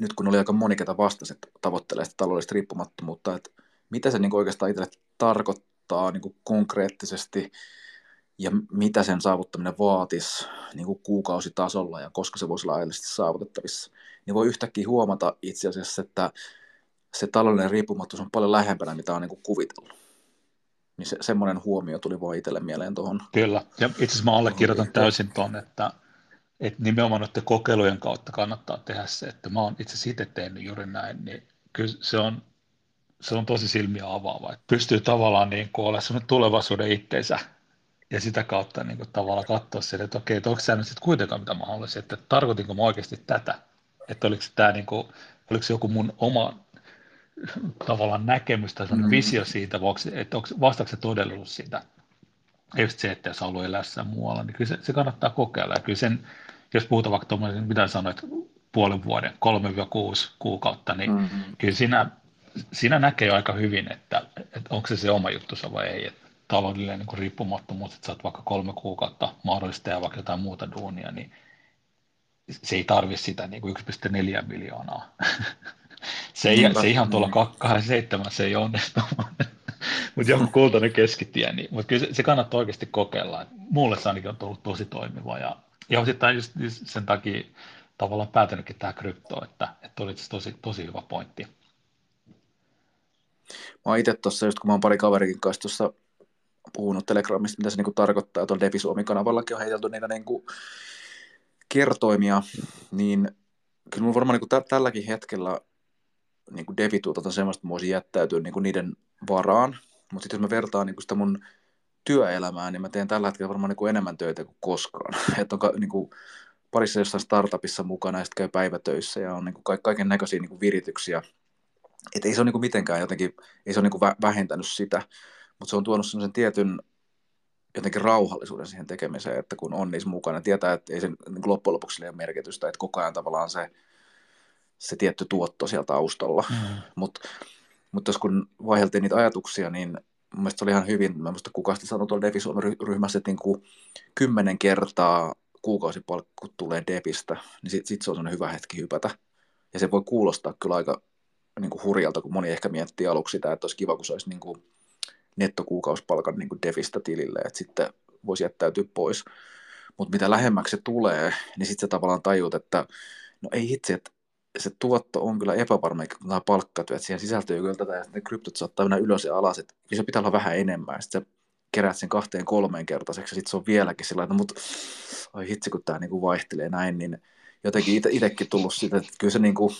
nyt kun oli aika moni, ketä vastasi, että tavoittelee sitä taloudellista riippumattomuutta, että mitä se niin oikeastaan itselle tarkoittaa niin kuin konkreettisesti ja mitä sen saavuttaminen vaatisi niin kuin kuukausitasolla ja koska se voisi laajallisesti saavutettavissa, niin voi yhtäkkiä huomata itse asiassa, että se taloudellinen riippumattomuus on paljon lähempänä, mitä on niin kuin kuvitellut. Niin se, semmoinen huomio tuli vaan itselle mieleen tuohon.
Kyllä, ja itse asiassa mä allekirjoitan täysin tuon, että, että nimenomaan noiden kokeilujen kautta kannattaa tehdä se, että mä oon itse itse tehnyt juuri näin, niin kyllä se on, se on tosi silmiä avaava, että pystyy tavallaan niin kuin olemaan sellainen tulevaisuuden itteensä ja sitä kautta niin kuin tavallaan katsoa sen, että okei, että onko tämä nyt sitten kuitenkaan mitä mä haluaisin, että tarkoitinko mä oikeasti tätä, että oliko tämä niin kuin, oliko se joku mun oma tavallaan näkemys tai mm. visio siitä, että onko, vastaako se todellisuus siitä. Just se, että jos haluaa elää muualla, niin kyllä se, se kannattaa kokeilla. Ja kyllä sen, jos puhutaan vaikka tuommoisen, mitä sanoit, puolen vuoden, 3-6 kuukautta, niin mm-hmm. kyllä siinä, siinä näkee aika hyvin, että, että onko se se oma juttusa vai ei. Että taloudellinen niin riippumattomuus, että sä oot vaikka kolme kuukautta mahdollista ja vaikka jotain muuta duunia, niin se ei tarvi sitä niin kuin 1,4 miljoonaa. se, ei, se ihan tuolla 27 se ei onnistu, mutta joku kultainen keskitie, niin, mutta kyllä se, se kannattaa oikeasti kokeilla. Mulle se ainakin on tullut tosi toimiva ja, ja osittain just, just sen takia tavallaan päätynytkin tähän kryptoon, että, että oli tosi, tosi hyvä pointti.
Mä oon itse tuossa, just kun mä oon pari kaverikin kanssa tuossa puhunut Telegramista, mitä se niinku tarkoittaa, tuolla Devi Suomi-kanavallakin on heitelty niitä niinku kertoimia, niin kyllä mun varmaan niinku tälläkin hetkellä niin kuin devituutalta semmoista, voisin jättäytyä niin kuin niiden varaan. Mutta sitten jos mä vertaan niin kuin sitä mun työelämää, niin mä teen tällä hetkellä varmaan niin kuin enemmän töitä kuin koskaan. Että on niin kuin parissa jossain startupissa mukana ja sitten käy päivätöissä ja on niin kuin kaiken näköisiä niin kuin virityksiä. Että ei se ole niin kuin mitenkään jotenkin, ei se ole niin kuin vähentänyt sitä, mutta se on tuonut semmoisen tietyn jotenkin rauhallisuuden siihen tekemiseen, että kun on niissä mukana, tietää, että ei se niin loppujen lopuksi ole merkitystä, että koko ajan tavallaan se se tietty tuotto siellä taustalla. Mm. Mutta mut jos kun vaiheltiin niitä ajatuksia, niin mun mielestä se oli ihan hyvin, mä muista kuka sitten sanoi tuolla Defi ryhmässä, että niin kuin kymmenen kertaa kuukausipalkku tulee Depistä, niin sitten sit se on sellainen hyvä hetki hypätä. Ja se voi kuulostaa kyllä aika niin kuin hurjalta, kun moni ehkä miettii aluksi sitä, että olisi kiva, kun se olisi niin kuin nettokuukausipalkan niin kuin Defistä tilille, että sitten voisi jättäytyä pois. Mutta mitä lähemmäksi se tulee, niin sitten se tavallaan tajuut, että no ei itse, että se tuotto on kyllä epävarma, kun tämä palkkatyö, että siihen sisältyy kyllä tätä, ja sitten kryptot saattaa mennä ylös ja alas, että se pitää olla vähän enemmän, sitten sä keräät sen kahteen kolmeen kertaiseksi, ja sitten se on vieläkin sillä että mutta oi hitsi, kun tämä niinku vaihtelee näin, niin jotenkin itsekin tullut siitä, että kyllä se niinku,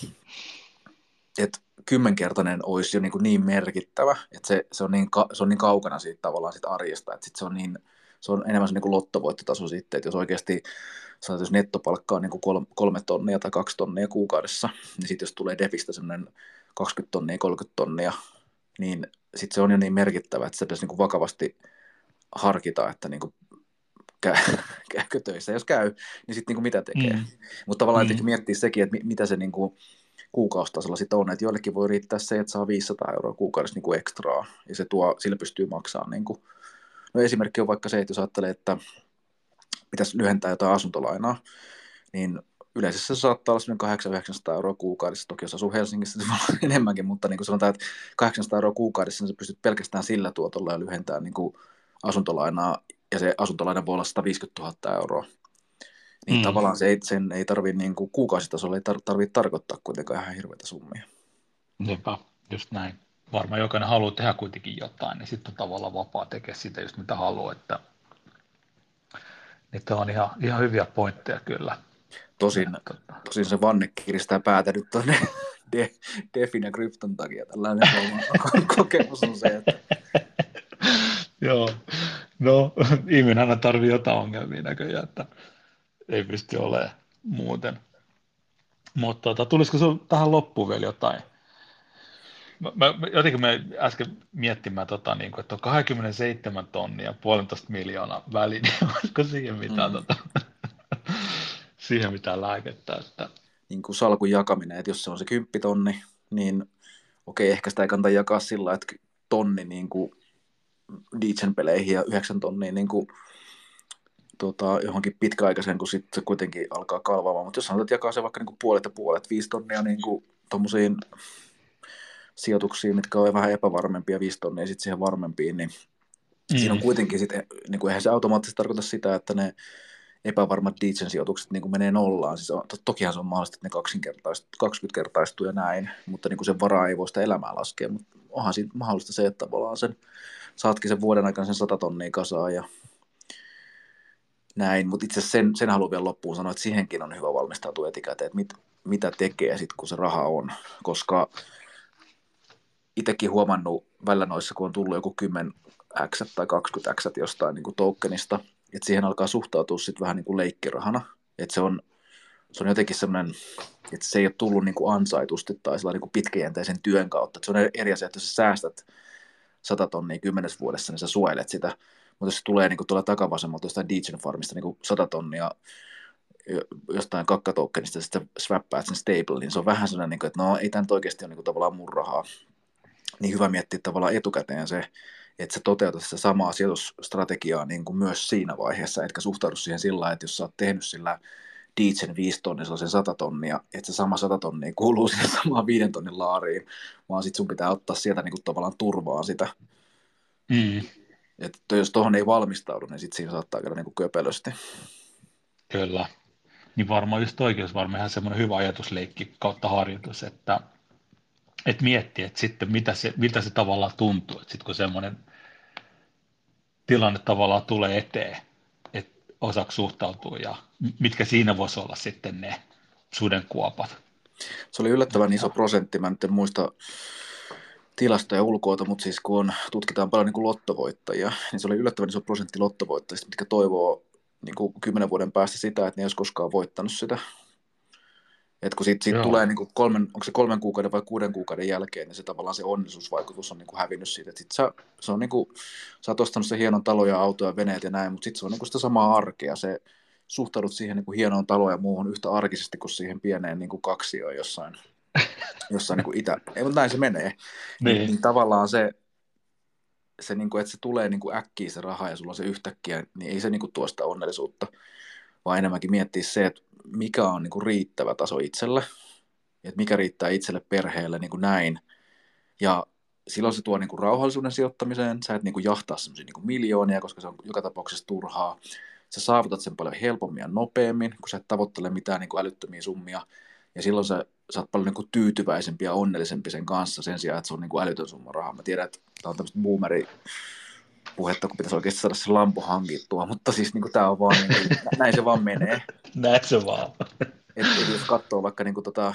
että kymmenkertainen olisi jo niin, kuin niin merkittävä, että se, se, on niin, se on niin kaukana siitä tavallaan siitä arjesta, että sit se on niin, se on enemmän se niin kuin lottovoittotaso sitten, että jos oikeasti sanotaan, jos nettopalkka on niin kuin kolme tonnia tai kaksi tonnia kuukaudessa, niin sitten jos tulee defistä semmoinen 20 tonnia, 30 tonnia, niin sitten se on jo niin merkittävä, että se pitäisi niin kuin vakavasti harkita, että niin kuin käy, käykö töissä. Jos käy, niin sitten niin mitä tekee. Mm. Mutta tavallaan mm. miettiä sekin, että mitä se niin kuin kuukaustasolla sitten on, että joillekin voi riittää se, että saa 500 euroa kuukaudessa niin kuin ekstraa, ja se tuo, sillä pystyy maksamaan. Niin kuin, no esimerkki on vaikka se, että jos ajattelee, että pitäisi lyhentää jotain asuntolainaa, niin yleensä se saattaa olla 800-900 euroa kuukaudessa. Toki jos asuu Helsingissä, se voi enemmänkin, mutta niin kuin sanotaan, että 800 euroa kuukaudessa, niin sä pystyt pelkästään sillä tuotolla ja lyhentämään niin asuntolainaa, ja se asuntolaina voi olla 150 000 euroa. Niin mm. tavallaan se ei, sen ei tarvitse niin kuin kuukausitasolla ei tar- tarvitse tarkoittaa kuitenkaan ihan hirveitä summia.
Niinpä, just näin. Varmaan jokainen haluaa tehdä kuitenkin jotain, niin sitten on tavallaan vapaa tekemään sitä just mitä haluaa, että että on ihan, ihan hyviä pointteja kyllä.
Tosin, tosin se vanne kiristää päätä nyt tuonne de, Defin ja Krypton takia. Tällainen kokemus on se, että...
Joo, no ihminen tarvii jotain ongelmia näköjään, että ei pysty olemaan muuten. Mutta tota, tulisiko sinulla tähän loppuun vielä jotain? Mä, mä, jotenkin me äsken miettimään, tota, niin kuin, että on 27 tonnia, puolentoista miljoonaa väliin, niin olisiko siihen mitään, mm. tota, siihen mitään lääkettä? Että...
Niin kuin salkun jakaminen, että jos se on se 10 tonni, niin okei, ehkä sitä ei kannata jakaa sillä, että tonni niin kuin peleihin ja 9 tonnia niin kuin tota, johonkin pitkäaikaiseen, kun sitten se kuitenkin alkaa kalvaamaan. Mutta jos sanotaan, että jakaa se vaikka niin puolet ja puolet, viisi tonnia niin kuin tommosiin sijoituksiin, mitkä on vähän epävarmempia, viisi tonnia sitten siihen varmempiin, niin mm. siinä on kuitenkin sitten, niin kuin eihän se automaattisesti tarkoita sitä, että ne epävarmat Deitsen sijoitukset niin kuin menee nollaan. Siis on, tokihan se on mahdollista, että ne 20 kertaistuu ja näin, mutta niin kuin sen varaa ei voi sitä elämää laskea. Mutta onhan siinä mahdollista se, että tavallaan sen, saatkin sen vuoden aikana sen 100 tonnia kasaa ja näin, mutta itse sen, sen haluan vielä loppuun sanoa, että siihenkin on hyvä valmistautua etikäteen, että mit, mitä tekee sitten, kun se raha on, koska itsekin huomannut välillä noissa, kun on tullut joku 10 x tai 20 x jostain niin kuin tokenista, että siihen alkaa suhtautua sitten vähän niin kuin leikkirahana, että se on, se on jotenkin semmoinen, että se ei ole tullut niin kuin ansaitusti tai niin kuin pitkäjänteisen työn kautta, että se on eri asia, että jos sä säästät 100 tonnia kymmenes vuodessa, niin sä suojelet sitä, mutta jos se tulee niin kuin tuolla takavasemmalta jostain Degen Farmista niin kuin 100 tonnia jostain kakkatokenista, ja sitten swappaat sen stable, niin se on vähän sellainen, niin että no ei tämä nyt oikeasti ole niin kuin tavallaan mun rahaa. Niin hyvä miettiä tavallaan etukäteen se, että sä toteutat sitä samaa sijoitusstrategiaa niin kuin myös siinä vaiheessa, etkä suhtaudu siihen sillä että jos sä oot tehnyt sillä Diitsen 5 tonnia, sellaisen 100 tonnia, että se sama 100 tonnia kuuluu siihen samaan 5 tonnin laariin, vaan sitten sun pitää ottaa sieltä niin kuin tavallaan turvaa sitä. Mm. Että jos tuohon ei valmistaudu, niin sitten siinä saattaa käydä niin kuin köpelösti.
Kyllä. Niin varmaan just oikeus varmaan ihan semmoinen hyvä ajatusleikki kautta harjoitus, että, että miettiä, että sitten mitä se, miltä se tavallaan tuntuu, että sitten kun semmoinen tilanne tavallaan tulee eteen, että osaksi suhtautuu ja mitkä siinä voisi olla sitten ne sudenkuopat.
Se oli yllättävän iso prosentti, mä nyt en muista tilastoja ulkoota, mutta siis kun on, tutkitaan paljon niin kuin lottovoittajia, niin se oli yllättävän iso prosentti lottovoittajista, mitkä toivoo niin kuin kymmenen vuoden päästä sitä, että ne ei olisi koskaan voittanut sitä. Et kun siitä, siitä tulee niin kuin kolmen, onko se kolmen kuukauden vai kuuden kuukauden jälkeen, niin se tavallaan se onnellisuusvaikutus on niin kuin hävinnyt siitä. Et sit sä, se on niin kuin, sä oot ostanut sen hienon talon ja autoja, veneet ja näin, mutta sitten se on niin kuin sitä samaa arkea. Se suhtaudut siihen niin kuin hienoon taloon ja muuhun yhtä arkisesti kuin siihen pieneen niin kuin kaksioon jossain jossain niin kuin itä, ei, mutta näin se menee. Niin. Niin, niin tavallaan se, se niin kuin, että se tulee niin kuin äkkiä se raha ja sulla on se yhtäkkiä, niin ei se niin kuin tuo sitä onnellisuutta, vaan enemmänkin miettiä se, että mikä on niin kuin riittävä taso itselle, että mikä riittää itselle perheelle niin kuin näin. Ja silloin se tuo niin kuin rauhallisuuden sijoittamiseen, sä et niin kuin jahtaa semmoisia niin miljoonia, koska se on joka tapauksessa turhaa. Sä saavutat sen paljon helpommin ja nopeammin, kun sä et tavoittele mitään niin kuin älyttömiä summia. Ja silloin sä, sä oot paljon niin tyytyväisempi ja onnellisempi sen kanssa sen sijaan, että se on niin kuin älytön summa rahaa. Mä tiedän, että tämä on tämmöistä boomeri puhetta, kun pitäisi oikeasti saada se lampu hankittua, mutta siis niin kuin, tämä on vaan, niin kuin, näin se vaan menee.
Näin se vaan.
Et, et jos katsoo vaikka niin kuin, tota,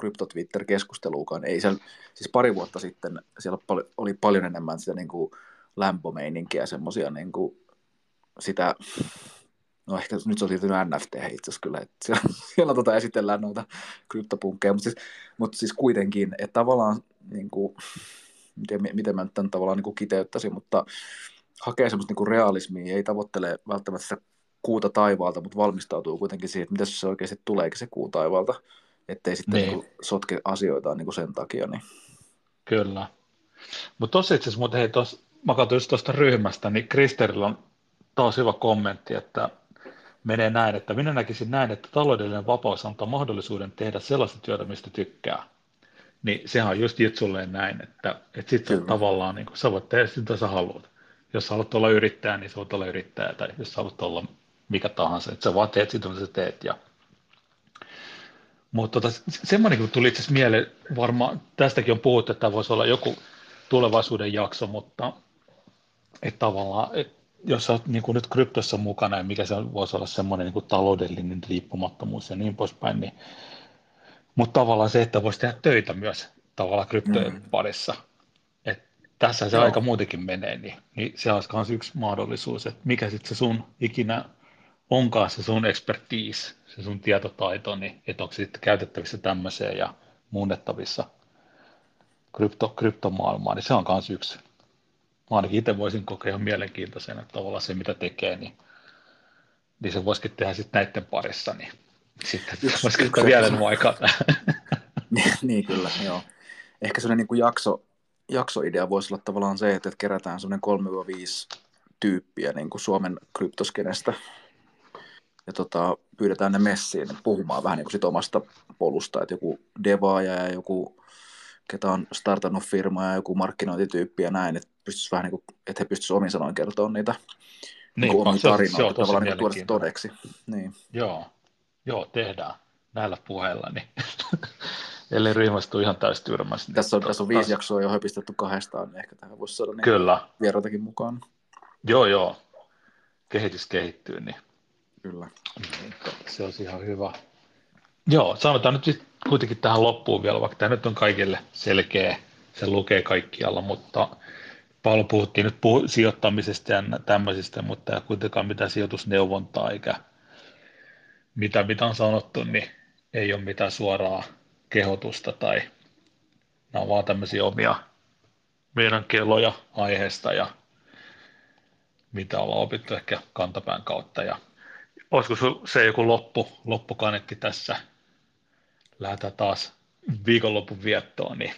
Crypto-Twitter-keskusteluukaan, ei siellä, siis pari vuotta sitten siellä oli paljon enemmän sitä niin kuin lämpömeininkiä, semmoisia niin kuin, sitä no ehkä nyt se on siirtynyt NFT itse asiassa kyllä, että siellä, siellä tota esitellään noita kryptopunkkeja, mutta siis, mutta siis kuitenkin, että tavallaan niin kuin, miten, miten mä nyt tämän tavallaan niin kuin kiteyttäisin, mutta hakee semmoista niin kuin realismia, ei tavoittele välttämättä sitä kuuta taivaalta, mutta valmistautuu kuitenkin siihen, että mitä se oikeasti tuleekin se kuu taivaalta, ettei sitten niin. Niin sotke asioita niin kuin sen takia. Niin.
Kyllä. Mutta tuossa itse asiassa, mutta hei, tos, mä katsoin tuosta ryhmästä, niin Kristerillä on taas hyvä kommentti, että menee näin, että minä näkisin näin, että taloudellinen vapaus antaa mahdollisuuden tehdä sellaista työtä, mistä tykkää. Niin sehän on just jutsulleen näin, että, että sitten tavallaan niin kuin, sä voit tehdä sitä, mitä sä haluat. Jos sä haluat olla yrittäjä, niin sä voit olla yrittäjä, tai jos sä haluat olla mikä tahansa, että sä vaan teet sitä, mitä sä teet. Ja... Mutta tota, semmoinen kun tuli itse asiassa mieleen, varmaan tästäkin on puhuttu, että tämä voisi olla joku tulevaisuuden jakso, mutta että tavallaan, että jos olet niin kuin nyt kryptossa mukana ja mikä se voisi olla semmoinen niin kuin taloudellinen riippumattomuus ja niin poispäin, niin, mutta tavallaan se, että voisi tehdä töitä myös tavallaan kryptojen mm. parissa. Et tässä se Joo. aika muutenkin menee, niin, niin se olisi myös yksi mahdollisuus, että mikä sitten se sun ikinä onkaan se sun expertise, se sun tietotaito, niin että onko se sitten käytettävissä tämmöiseen ja muunnettavissa krypto, kryptomaailmaan, niin se on myös yksi ainakin itse voisin kokea ihan mielenkiintoisena, että tavallaan se mitä tekee, niin, niin se voisikin tehdä sitten näiden parissa, niin sitten voisi käyttää vielä enemmän aikaa
niin, niin, kyllä, joo. Ehkä sellainen niin kuin jakso, jaksoidea voisi olla tavallaan se, että kerätään semmoinen 3-5 tyyppiä niin kuin Suomen kryptoskenestä. Ja tota, pyydetään ne messiin puhumaan vähän niin kuin sit omasta polusta, että joku devaaja ja joku ketä on startannut firmaa ja joku markkinointityyppi ja näin, että, pystyisi vähän niin kuin, että he pystyisivät omin sanoin kertoa niitä niin, niin omia tarinoita, tavallaan niin tuoda todeksi. Niin.
Joo, joo, tehdään näillä puheilla, niin ellei ryhmästy ihan täys tyrmäs.
Niin tässä on, tässä on viisi taas... jaksoa jo höpistetty kahdestaan, niin ehkä tähän voisi saada niin
Kyllä.
vieraitakin mukaan.
Joo, joo. Kehitys kehittyy, niin,
Kyllä.
niin se olisi ihan hyvä. Joo, sanotaan nyt kuitenkin tähän loppuun vielä, vaikka tämä nyt on kaikille selkeä, se lukee kaikkialla, mutta paljon puhuttiin nyt puh- sijoittamisesta ja tämmöisistä, mutta ei kuitenkaan mitään sijoitusneuvontaa eikä mitä, mitä on sanottu, niin ei ole mitään suoraa kehotusta tai nämä on vaan tämmöisiä omia meidän kelloja aiheesta ja mitä ollaan opittu ehkä kantapään kautta. Ja olisiko se joku loppu, loppukanetti tässä lähdetään taas viikonlopun viettoon, niin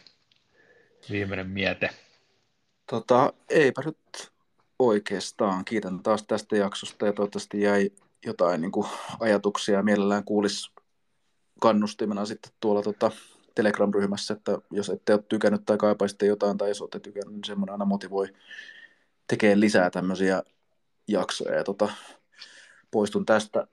viimeinen miete.
Tota, eipä nyt oikeastaan. Kiitän taas tästä jaksosta ja toivottavasti jäi jotain niin kuin, ajatuksia. Mielellään kuulisi kannustimena sitten tuolla tota, Telegram-ryhmässä, että jos ette ole tykännyt tai kaipaisitte jotain tai jos olette tykännyt, niin semmoinen aina motivoi tekemään lisää tämmöisiä jaksoja. Ja tota, poistun tästä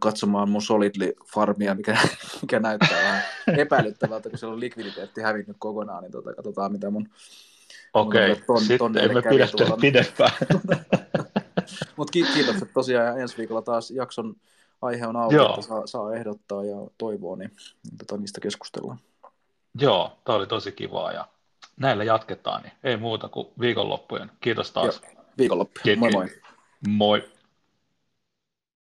katsomaan mun Solidly-farmia, mikä, mikä näyttää vähän epäilyttävältä, kun siellä on likviditeetti hävinnyt kokonaan, niin tota, katsotaan mitä mun
Okei, okay. ton, sitten emme pidä pidempään.
Mutta kiitokset tosiaan ja ensi viikolla taas jakson aihe on auki, Joo. että saa, saa ehdottaa ja toivoa, niin, tota, niistä keskustellaan.
Joo, tämä oli tosi kivaa ja näillä jatketaan, niin ei muuta kuin viikonloppujen. Kiitos taas.
Joo, viikonloppuja. Moi moi.
Moi.